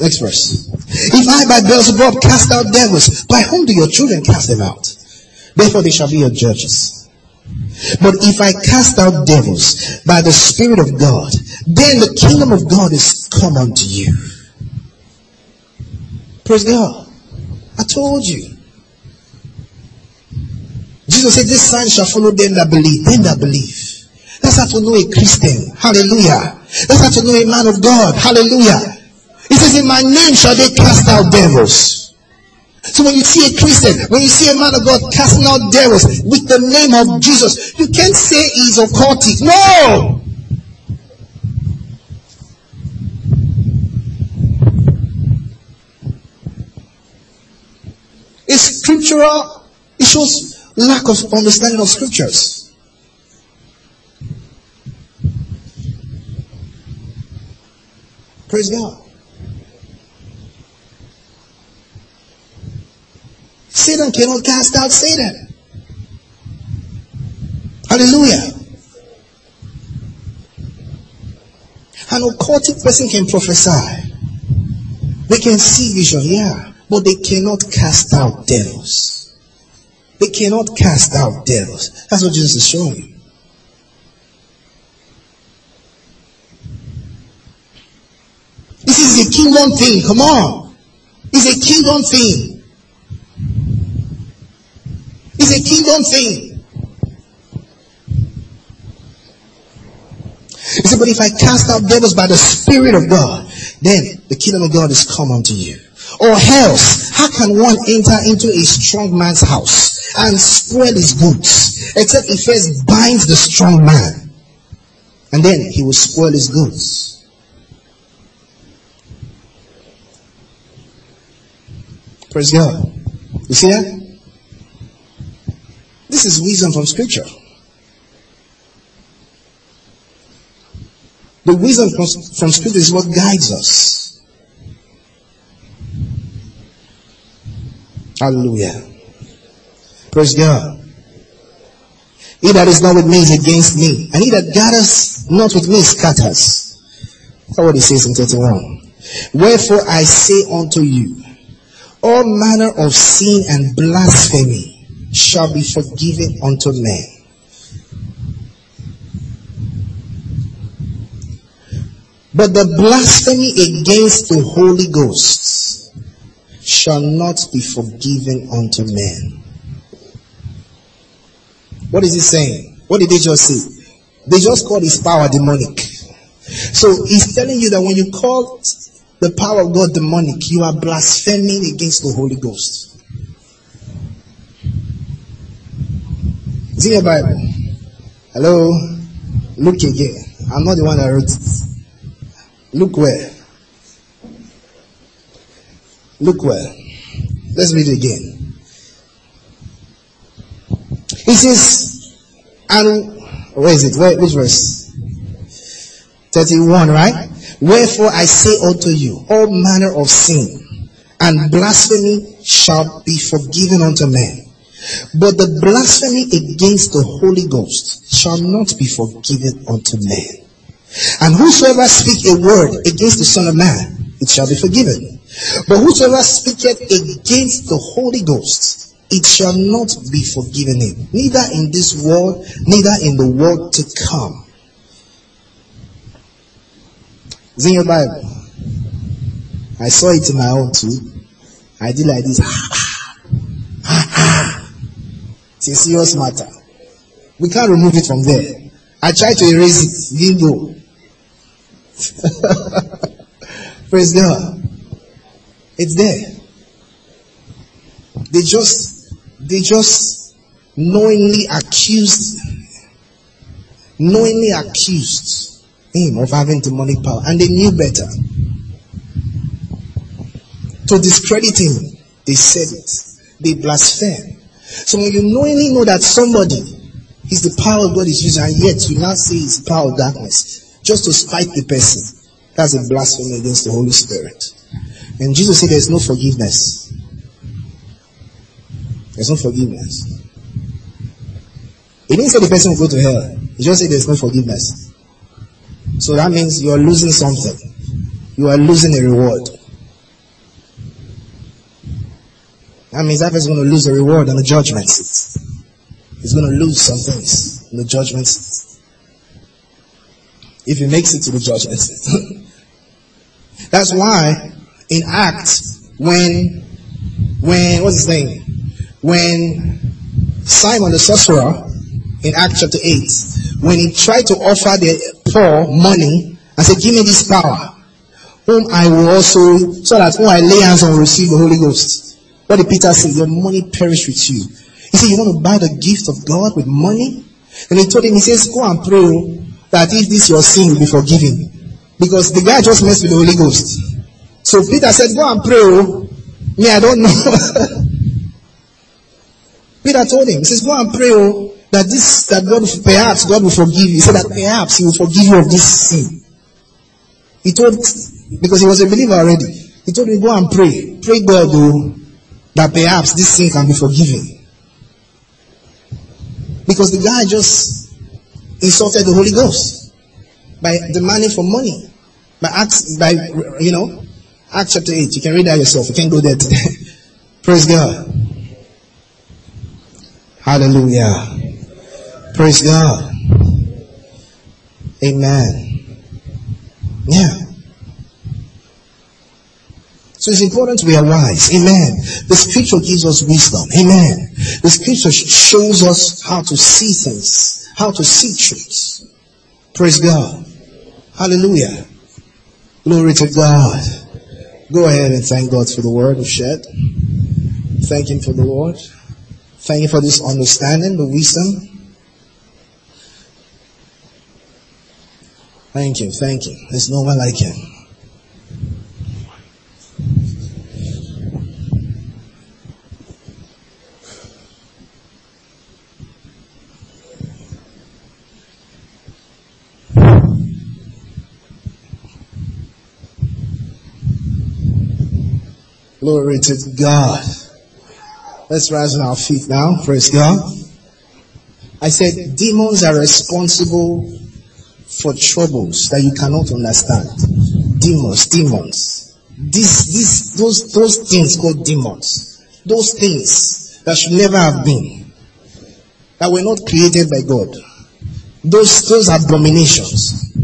Next verse. If I by Beelzebub cast out devils, by whom do your children cast them out? Therefore they shall be your judges. But if I cast out devils by the Spirit of God, then the kingdom of God is come unto you. Praise God. I told you. Jesus said, This sign shall follow them that believe. Them that believe. That's how to know a Christian. Hallelujah. That's how to know a man of God. Hallelujah. He says, In my name shall they cast out devils. So when you see a Christian, when you see a man of God casting out devils with the name of Jesus, you can't say he's occultic. No! It's scriptural. It shows lack of understanding of scriptures. Praise God. Satan cannot cast out Satan. Hallelujah. An occultic person can prophesy. They can see vision, yeah, but they cannot cast out devils. They cannot cast out devils. That's what Jesus is showing. This is a kingdom thing. Come on. It's a kingdom thing. It's a kingdom thing. He said, but if I cast out devils by the Spirit of God, then the kingdom of God is come unto you. Or else, how can one enter into a strong man's house and spoil his goods, except he first binds the strong man, and then he will spoil his goods. Praise God. You see that? This is wisdom from scripture. The wisdom from, from scripture is what guides us. Hallelujah. Praise God. He that is not with me is against me, and he that gathers not with me scatters. That's what he says in 31. Wherefore I say unto you, all manner of sin and blasphemy shall be forgiven unto men. But the blasphemy against the Holy Ghost shall not be forgiven unto men. What is he saying? What did they just say? They just called his power demonic. So he's telling you that when you call the power of God demonic, you are blaspheming against the Holy Ghost. Is in your Bible? Hello? Look again. I'm not the one that wrote it. Look where. Look where. Let's read it again. It says, and where is it? Where, which verse? 31, right? Wherefore I say unto you, all manner of sin and blasphemy shall be forgiven unto men. But the blasphemy against the Holy Ghost shall not be forgiven unto men. And whosoever speak a word against the Son of Man, it shall be forgiven. But whosoever speaketh against the Holy Ghost, it shall not be forgiven him, neither in this world, neither in the world to come. It's in your Bible. I saw it in my own too. I did like this. It's a serious matter. We can't remove it from there. I tried to erase it. Didn't go. Praise God. It's there. They just, they just knowingly accused, knowingly accused him of having demonic power, and they knew better. To discredit him, they said it. They blasphemed. So when you knowingly know that somebody is the power of God is using, and yet you now say it's the power of darkness, just to spite the person, that's a blasphemy against the Holy Spirit. And Jesus said there's no forgiveness. There's no forgiveness. He didn't say the person will go to hell. He just said there's no forgiveness. So that means you are losing something. You are losing a reward. That means that going to lose a reward and the judgment seat. He's going to lose some things in the judgment. If he makes it to the judgment seat. That's why in Acts, when, when, what's his name? When Simon the sorcerer, in Acts chapter 8, when he tried to offer the poor money and said, give me this power, whom I will also, so that when I lay hands on receive the Holy Ghost. What did Peter say? Your money perish with you. He said, you want to buy the gift of God with money? And he told him, he says, go and pray oh, that if this your sin will be forgiven. Because the guy just messed with the Holy Ghost. So Peter said, go and pray. Oh. Me, I don't know. Peter told him, he says, go and pray oh, that this, that God, perhaps God will forgive you. He said that perhaps he will forgive you of this sin. He told, because he was a believer already. He told him, go and pray. Pray God oh, that perhaps this sin can be forgiven. Because the guy just insulted the Holy Ghost by demanding for money. By acts, by, you know, Acts chapter 8. You can read that yourself. You can go there today. Praise God. Hallelujah. Praise God. Amen. Yeah. So it's important we are wise. Amen. The scripture gives us wisdom. Amen. The scripture shows us how to see things, how to see truths. Praise God. Hallelujah. Glory to God. Go ahead and thank God for the word of shed. Thank Him for the Lord. Thank Him for this understanding, the wisdom. Thank Him, thank Him. There's no one like Him. Glory to God. Let's rise on our feet now. Praise God. I said demons are responsible for troubles that you cannot understand. Demons, demons. These, these, those, those things called demons. Those things that should never have been. That were not created by God. Those, those abominations.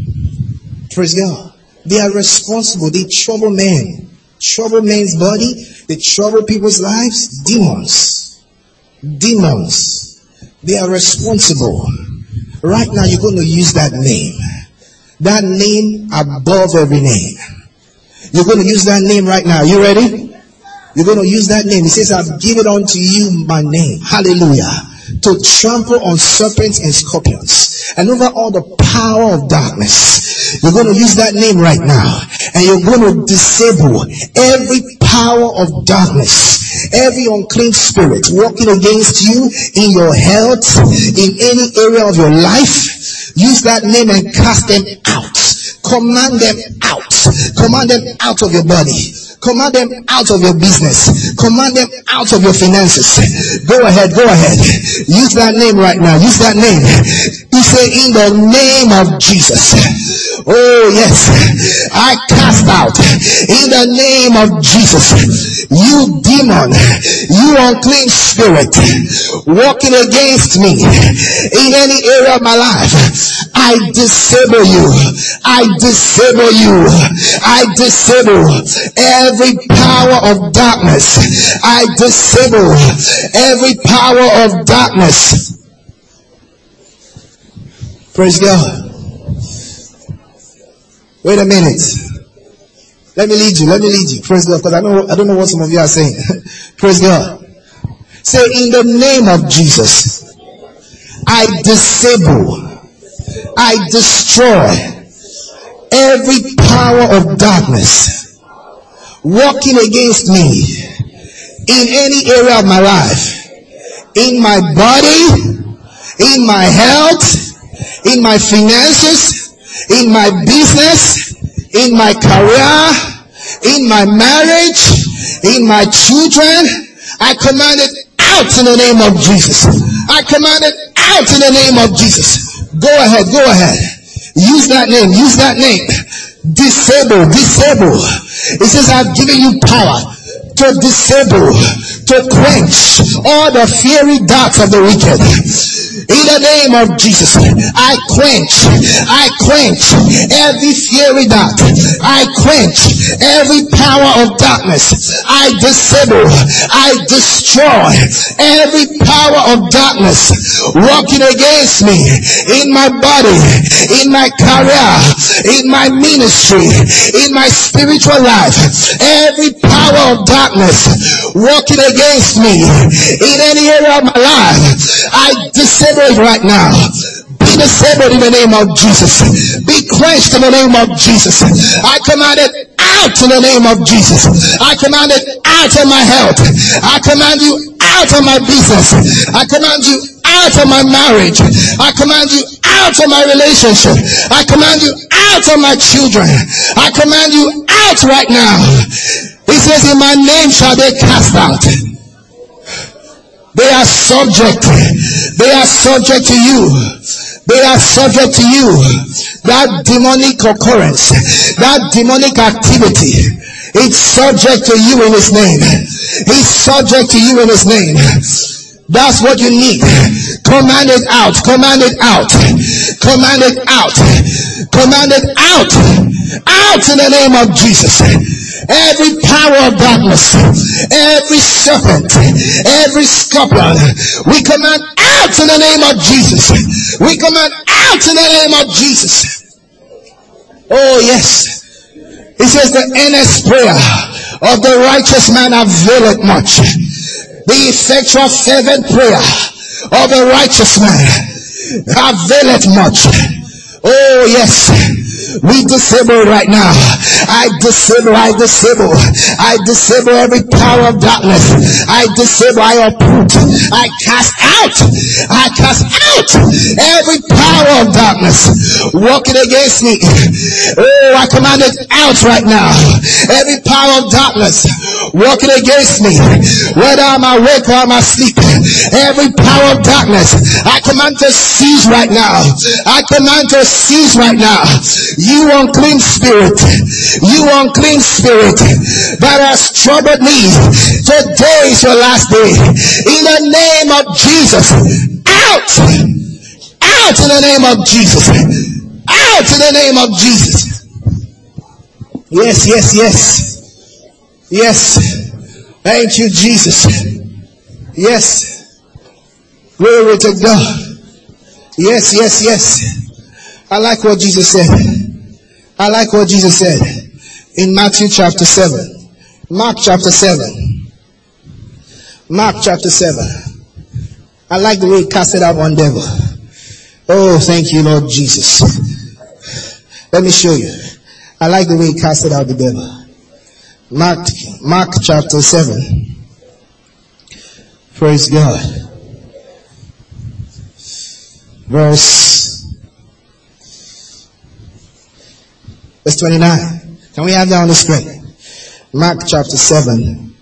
Praise God. They are responsible. They trouble men. Trouble men's body. They trouble people's lives. Demons. Demons. They are responsible. Right now, you're going to use that name. That name above every name. You're going to use that name right now. You ready? You're going to use that name. He says, I've given unto you my name. Hallelujah. To trample on serpents and scorpions and over all the power of darkness. You're going to use that name right now and you're going to disable every power of darkness, every unclean spirit working against you in your health, in any area of your life. Use that name and cast them out. Command them out. Command them out of your body. Command them out of your business. Command them out of your finances. Go ahead, go ahead. Use that name right now. Use that name. You say, in the name of Jesus. Oh yes, I cast out in the name of Jesus. You demon, you unclean spirit, walking against me in any area of my life. I disable you. I disable you. I disable every power of darkness. I disable every power of darkness. Praise God. Wait a minute. Let me lead you. Let me lead you. Praise God. Because I know I don't know what some of you are saying. Praise God. Say in the name of Jesus, I disable, I destroy every power of darkness working against me in any area of my life, in my body, in my health, in my finances, in my business, in my career, in my marriage, in my children. I command it out in the name of Jesus. I command it out in the name of Jesus. Go ahead, go ahead. Use that name, use that name. Disable, disable. It says, I've given you power to disable, to quench all the fiery darts of the wicked. In the name of Jesus, I quench, I quench every fiery dart. I quench every power of darkness. I disable, I destroy every power of darkness working against me in my body, in my career, in my ministry, in my spiritual life. Every power of darkness working against me in any area of my life, I disable disabled right now. Be disabled in the name of Jesus. Be quenched in the name of Jesus. I command it out in the name of Jesus. I command it out of my health. I command you out of my business. I command you out of my marriage. I command you out of my relationship. I command you out of my children. I command you out right now. He says, in my name shall they cast out. They are subject. They are subject to you. They are subject to you. That demonic occurrence, that demonic activity, it's subject to you in his name. He's subject to you in his name. That's what you need. Command it out. Command it out. Command it out. Command it out. Out in the name of Jesus every power of darkness, every serpent, every scorpion, we command out in the name of Jesus. We command out in the name of Jesus. Oh yes. He says the earnest prayer of the righteous man availeth much. The effectual fervent prayer of a righteous man availeth much. Oh yes. We disable right now. I disable, I disable, I disable every power of darkness. I disable, I uproot, I cast out, I cast out every power of darkness walking against me. Oh, I command it out right now. Every power of darkness walking against me, whether I'm awake or I'm asleep, every power of darkness, I command to cease right now. I command to cease right now. You unclean spirit, you unclean spirit that has troubled me. Today is your last day. In the name of Jesus, out! Out in the name of Jesus. Out in the name of Jesus. Yes, yes, yes. Yes. Thank you, Jesus. Yes. Glory to God. Yes, yes, yes. I like what Jesus said. I like what Jesus said in Matthew chapter 7. Mark chapter 7. Mark chapter 7. I like the way he casted out one devil. Oh, thank you, Lord Jesus. Let me show you. I like the way he casted out the devil. Mark, Mark chapter 7. Praise God. Verse, verse 29. Can we have that on the screen? Mark chapter 7,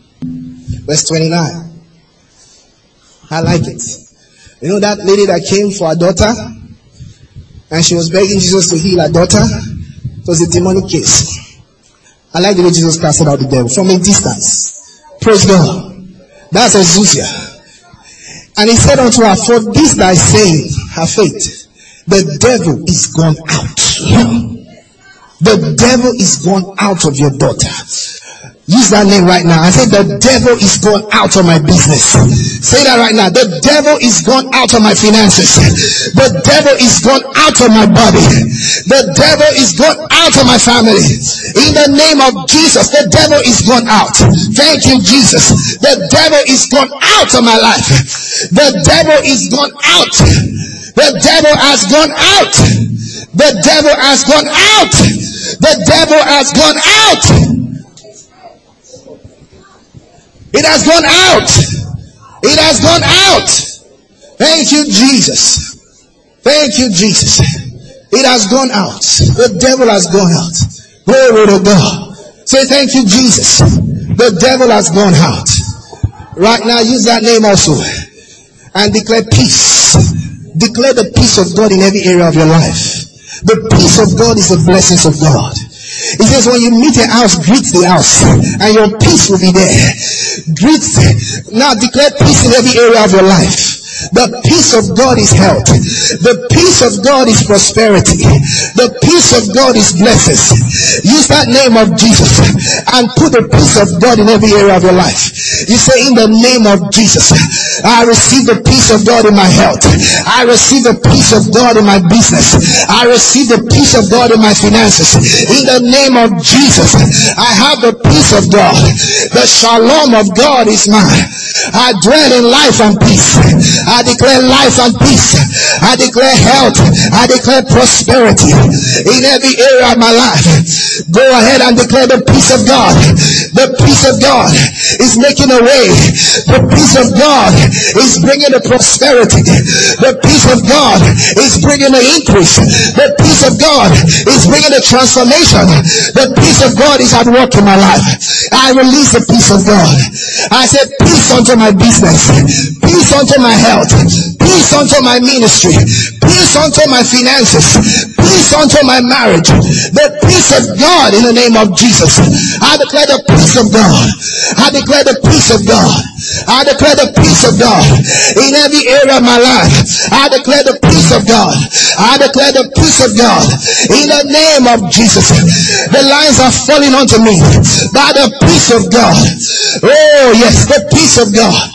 verse 29. I like it. You know that lady that came for her daughter? And she was begging Jesus to heal her daughter? It was a demonic case. I like the way Jesus casted out the devil from a distance. Praise God. That's Azusia. And he said unto her, For this thy saying, her faith, the devil is gone out. The devil is gone out of your daughter. Use that name right now. I say the devil is gone out of my business. Say that right now. The devil is gone out of my finances. The devil is gone out of my body. The devil is gone out of my family. In the name of Jesus, the devil is gone out. Thank you, Jesus. The devil is gone out of my life. The devil is gone out. The devil has gone out. The devil has gone out. The devil has gone out. It has gone out. It has gone out. Thank you, Jesus. Thank you, Jesus. It has gone out. The devil has gone out. Glory to God. Say thank you, Jesus. The devil has gone out. Right now, use that name also and declare peace. Declare the peace of God in every area of your life. The peace of God is the blessings of God. He says, when you meet a house, greet the house, and your peace will be there. Greet, now declare peace in every area of your life. The peace of God is health. The peace of God is prosperity. The peace of God is blessings. Use that name of Jesus and put the peace of God in every area of your life. You say, in the name of Jesus, I receive the peace of God in my health. I receive the peace of God in my business. I receive the peace of God in my finances. In the name of Jesus, I have the peace of God. The shalom of God is mine. I dwell in life and peace. I declare life and peace. I declare health. I declare prosperity in every area of my life. Go ahead and declare the peace of God. The peace of God is making a way. The peace of God is bringing the prosperity. The peace of God is bringing the increase. The peace of God is bringing the transformation. The peace of God is at work in my life. I release the peace of God. I said peace unto my business. Peace unto my health peace unto my ministry, peace unto my finances, peace unto my marriage, the peace of God in the name of Jesus. I declare the peace of God. I declare the peace of God. I declare the peace of God in every area of my life. I declare the peace of God. I declare the peace of God in the name of Jesus. The lines are falling onto me by the peace of God. Oh yes, the peace of God.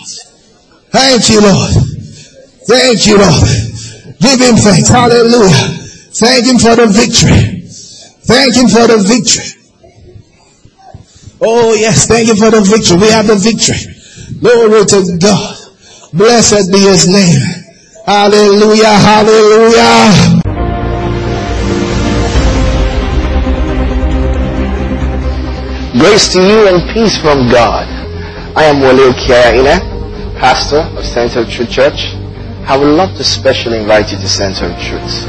Thank you, Lord. Thank you, Lord. Give him thanks. Hallelujah. Thank him for the victory. Thank him for the victory. Oh yes, thank you for the victory. We have the victory. Glory to God. Blessed be his name. Hallelujah. Hallelujah. Grace to you and peace from God. I am Wale Kiaina, pastor of Center of Truth Church. I would love to specially invite you to Center of Truth.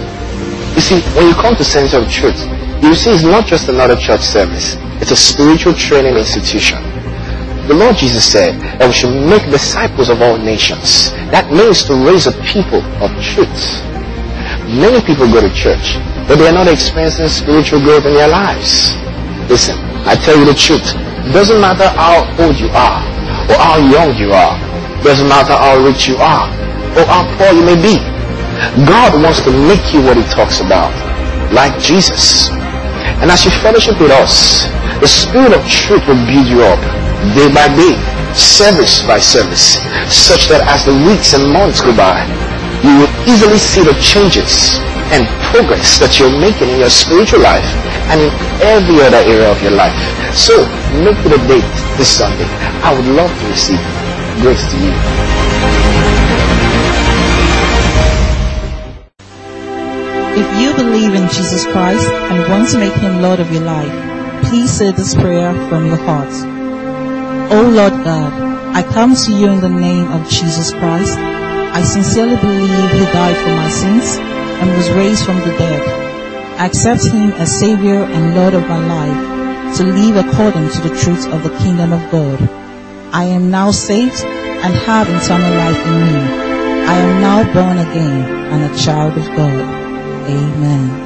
You see, when you come to Center of Truth, you see it's not just another church service. It's a spiritual training institution. The Lord Jesus said that we should make disciples of all nations. That means to raise a people of truth. Many people go to church, but they are not experiencing spiritual growth in their lives. Listen, I tell you the truth. It doesn't matter how old you are or how young you are. It doesn't matter how rich you are or how poor you may be. God wants to make you what he talks about, like Jesus. And as you fellowship with us, the Spirit of truth will build you up day by day, service by service, such that as the weeks and months go by, you will easily see the changes and progress that you're making in your spiritual life and in every other area of your life. So, make it a date this Sunday. I would love to receive grace to you. You believe in Jesus Christ and want to make him Lord of your life, please say this prayer from your heart. Oh Lord God, I come to you in the name of Jesus Christ. I sincerely believe he died for my sins and was raised from the dead. I accept him as Savior and Lord of my life to live according to the truth of the kingdom of God. I am now saved and have eternal life in me. I am now born again and a child of God. Amen.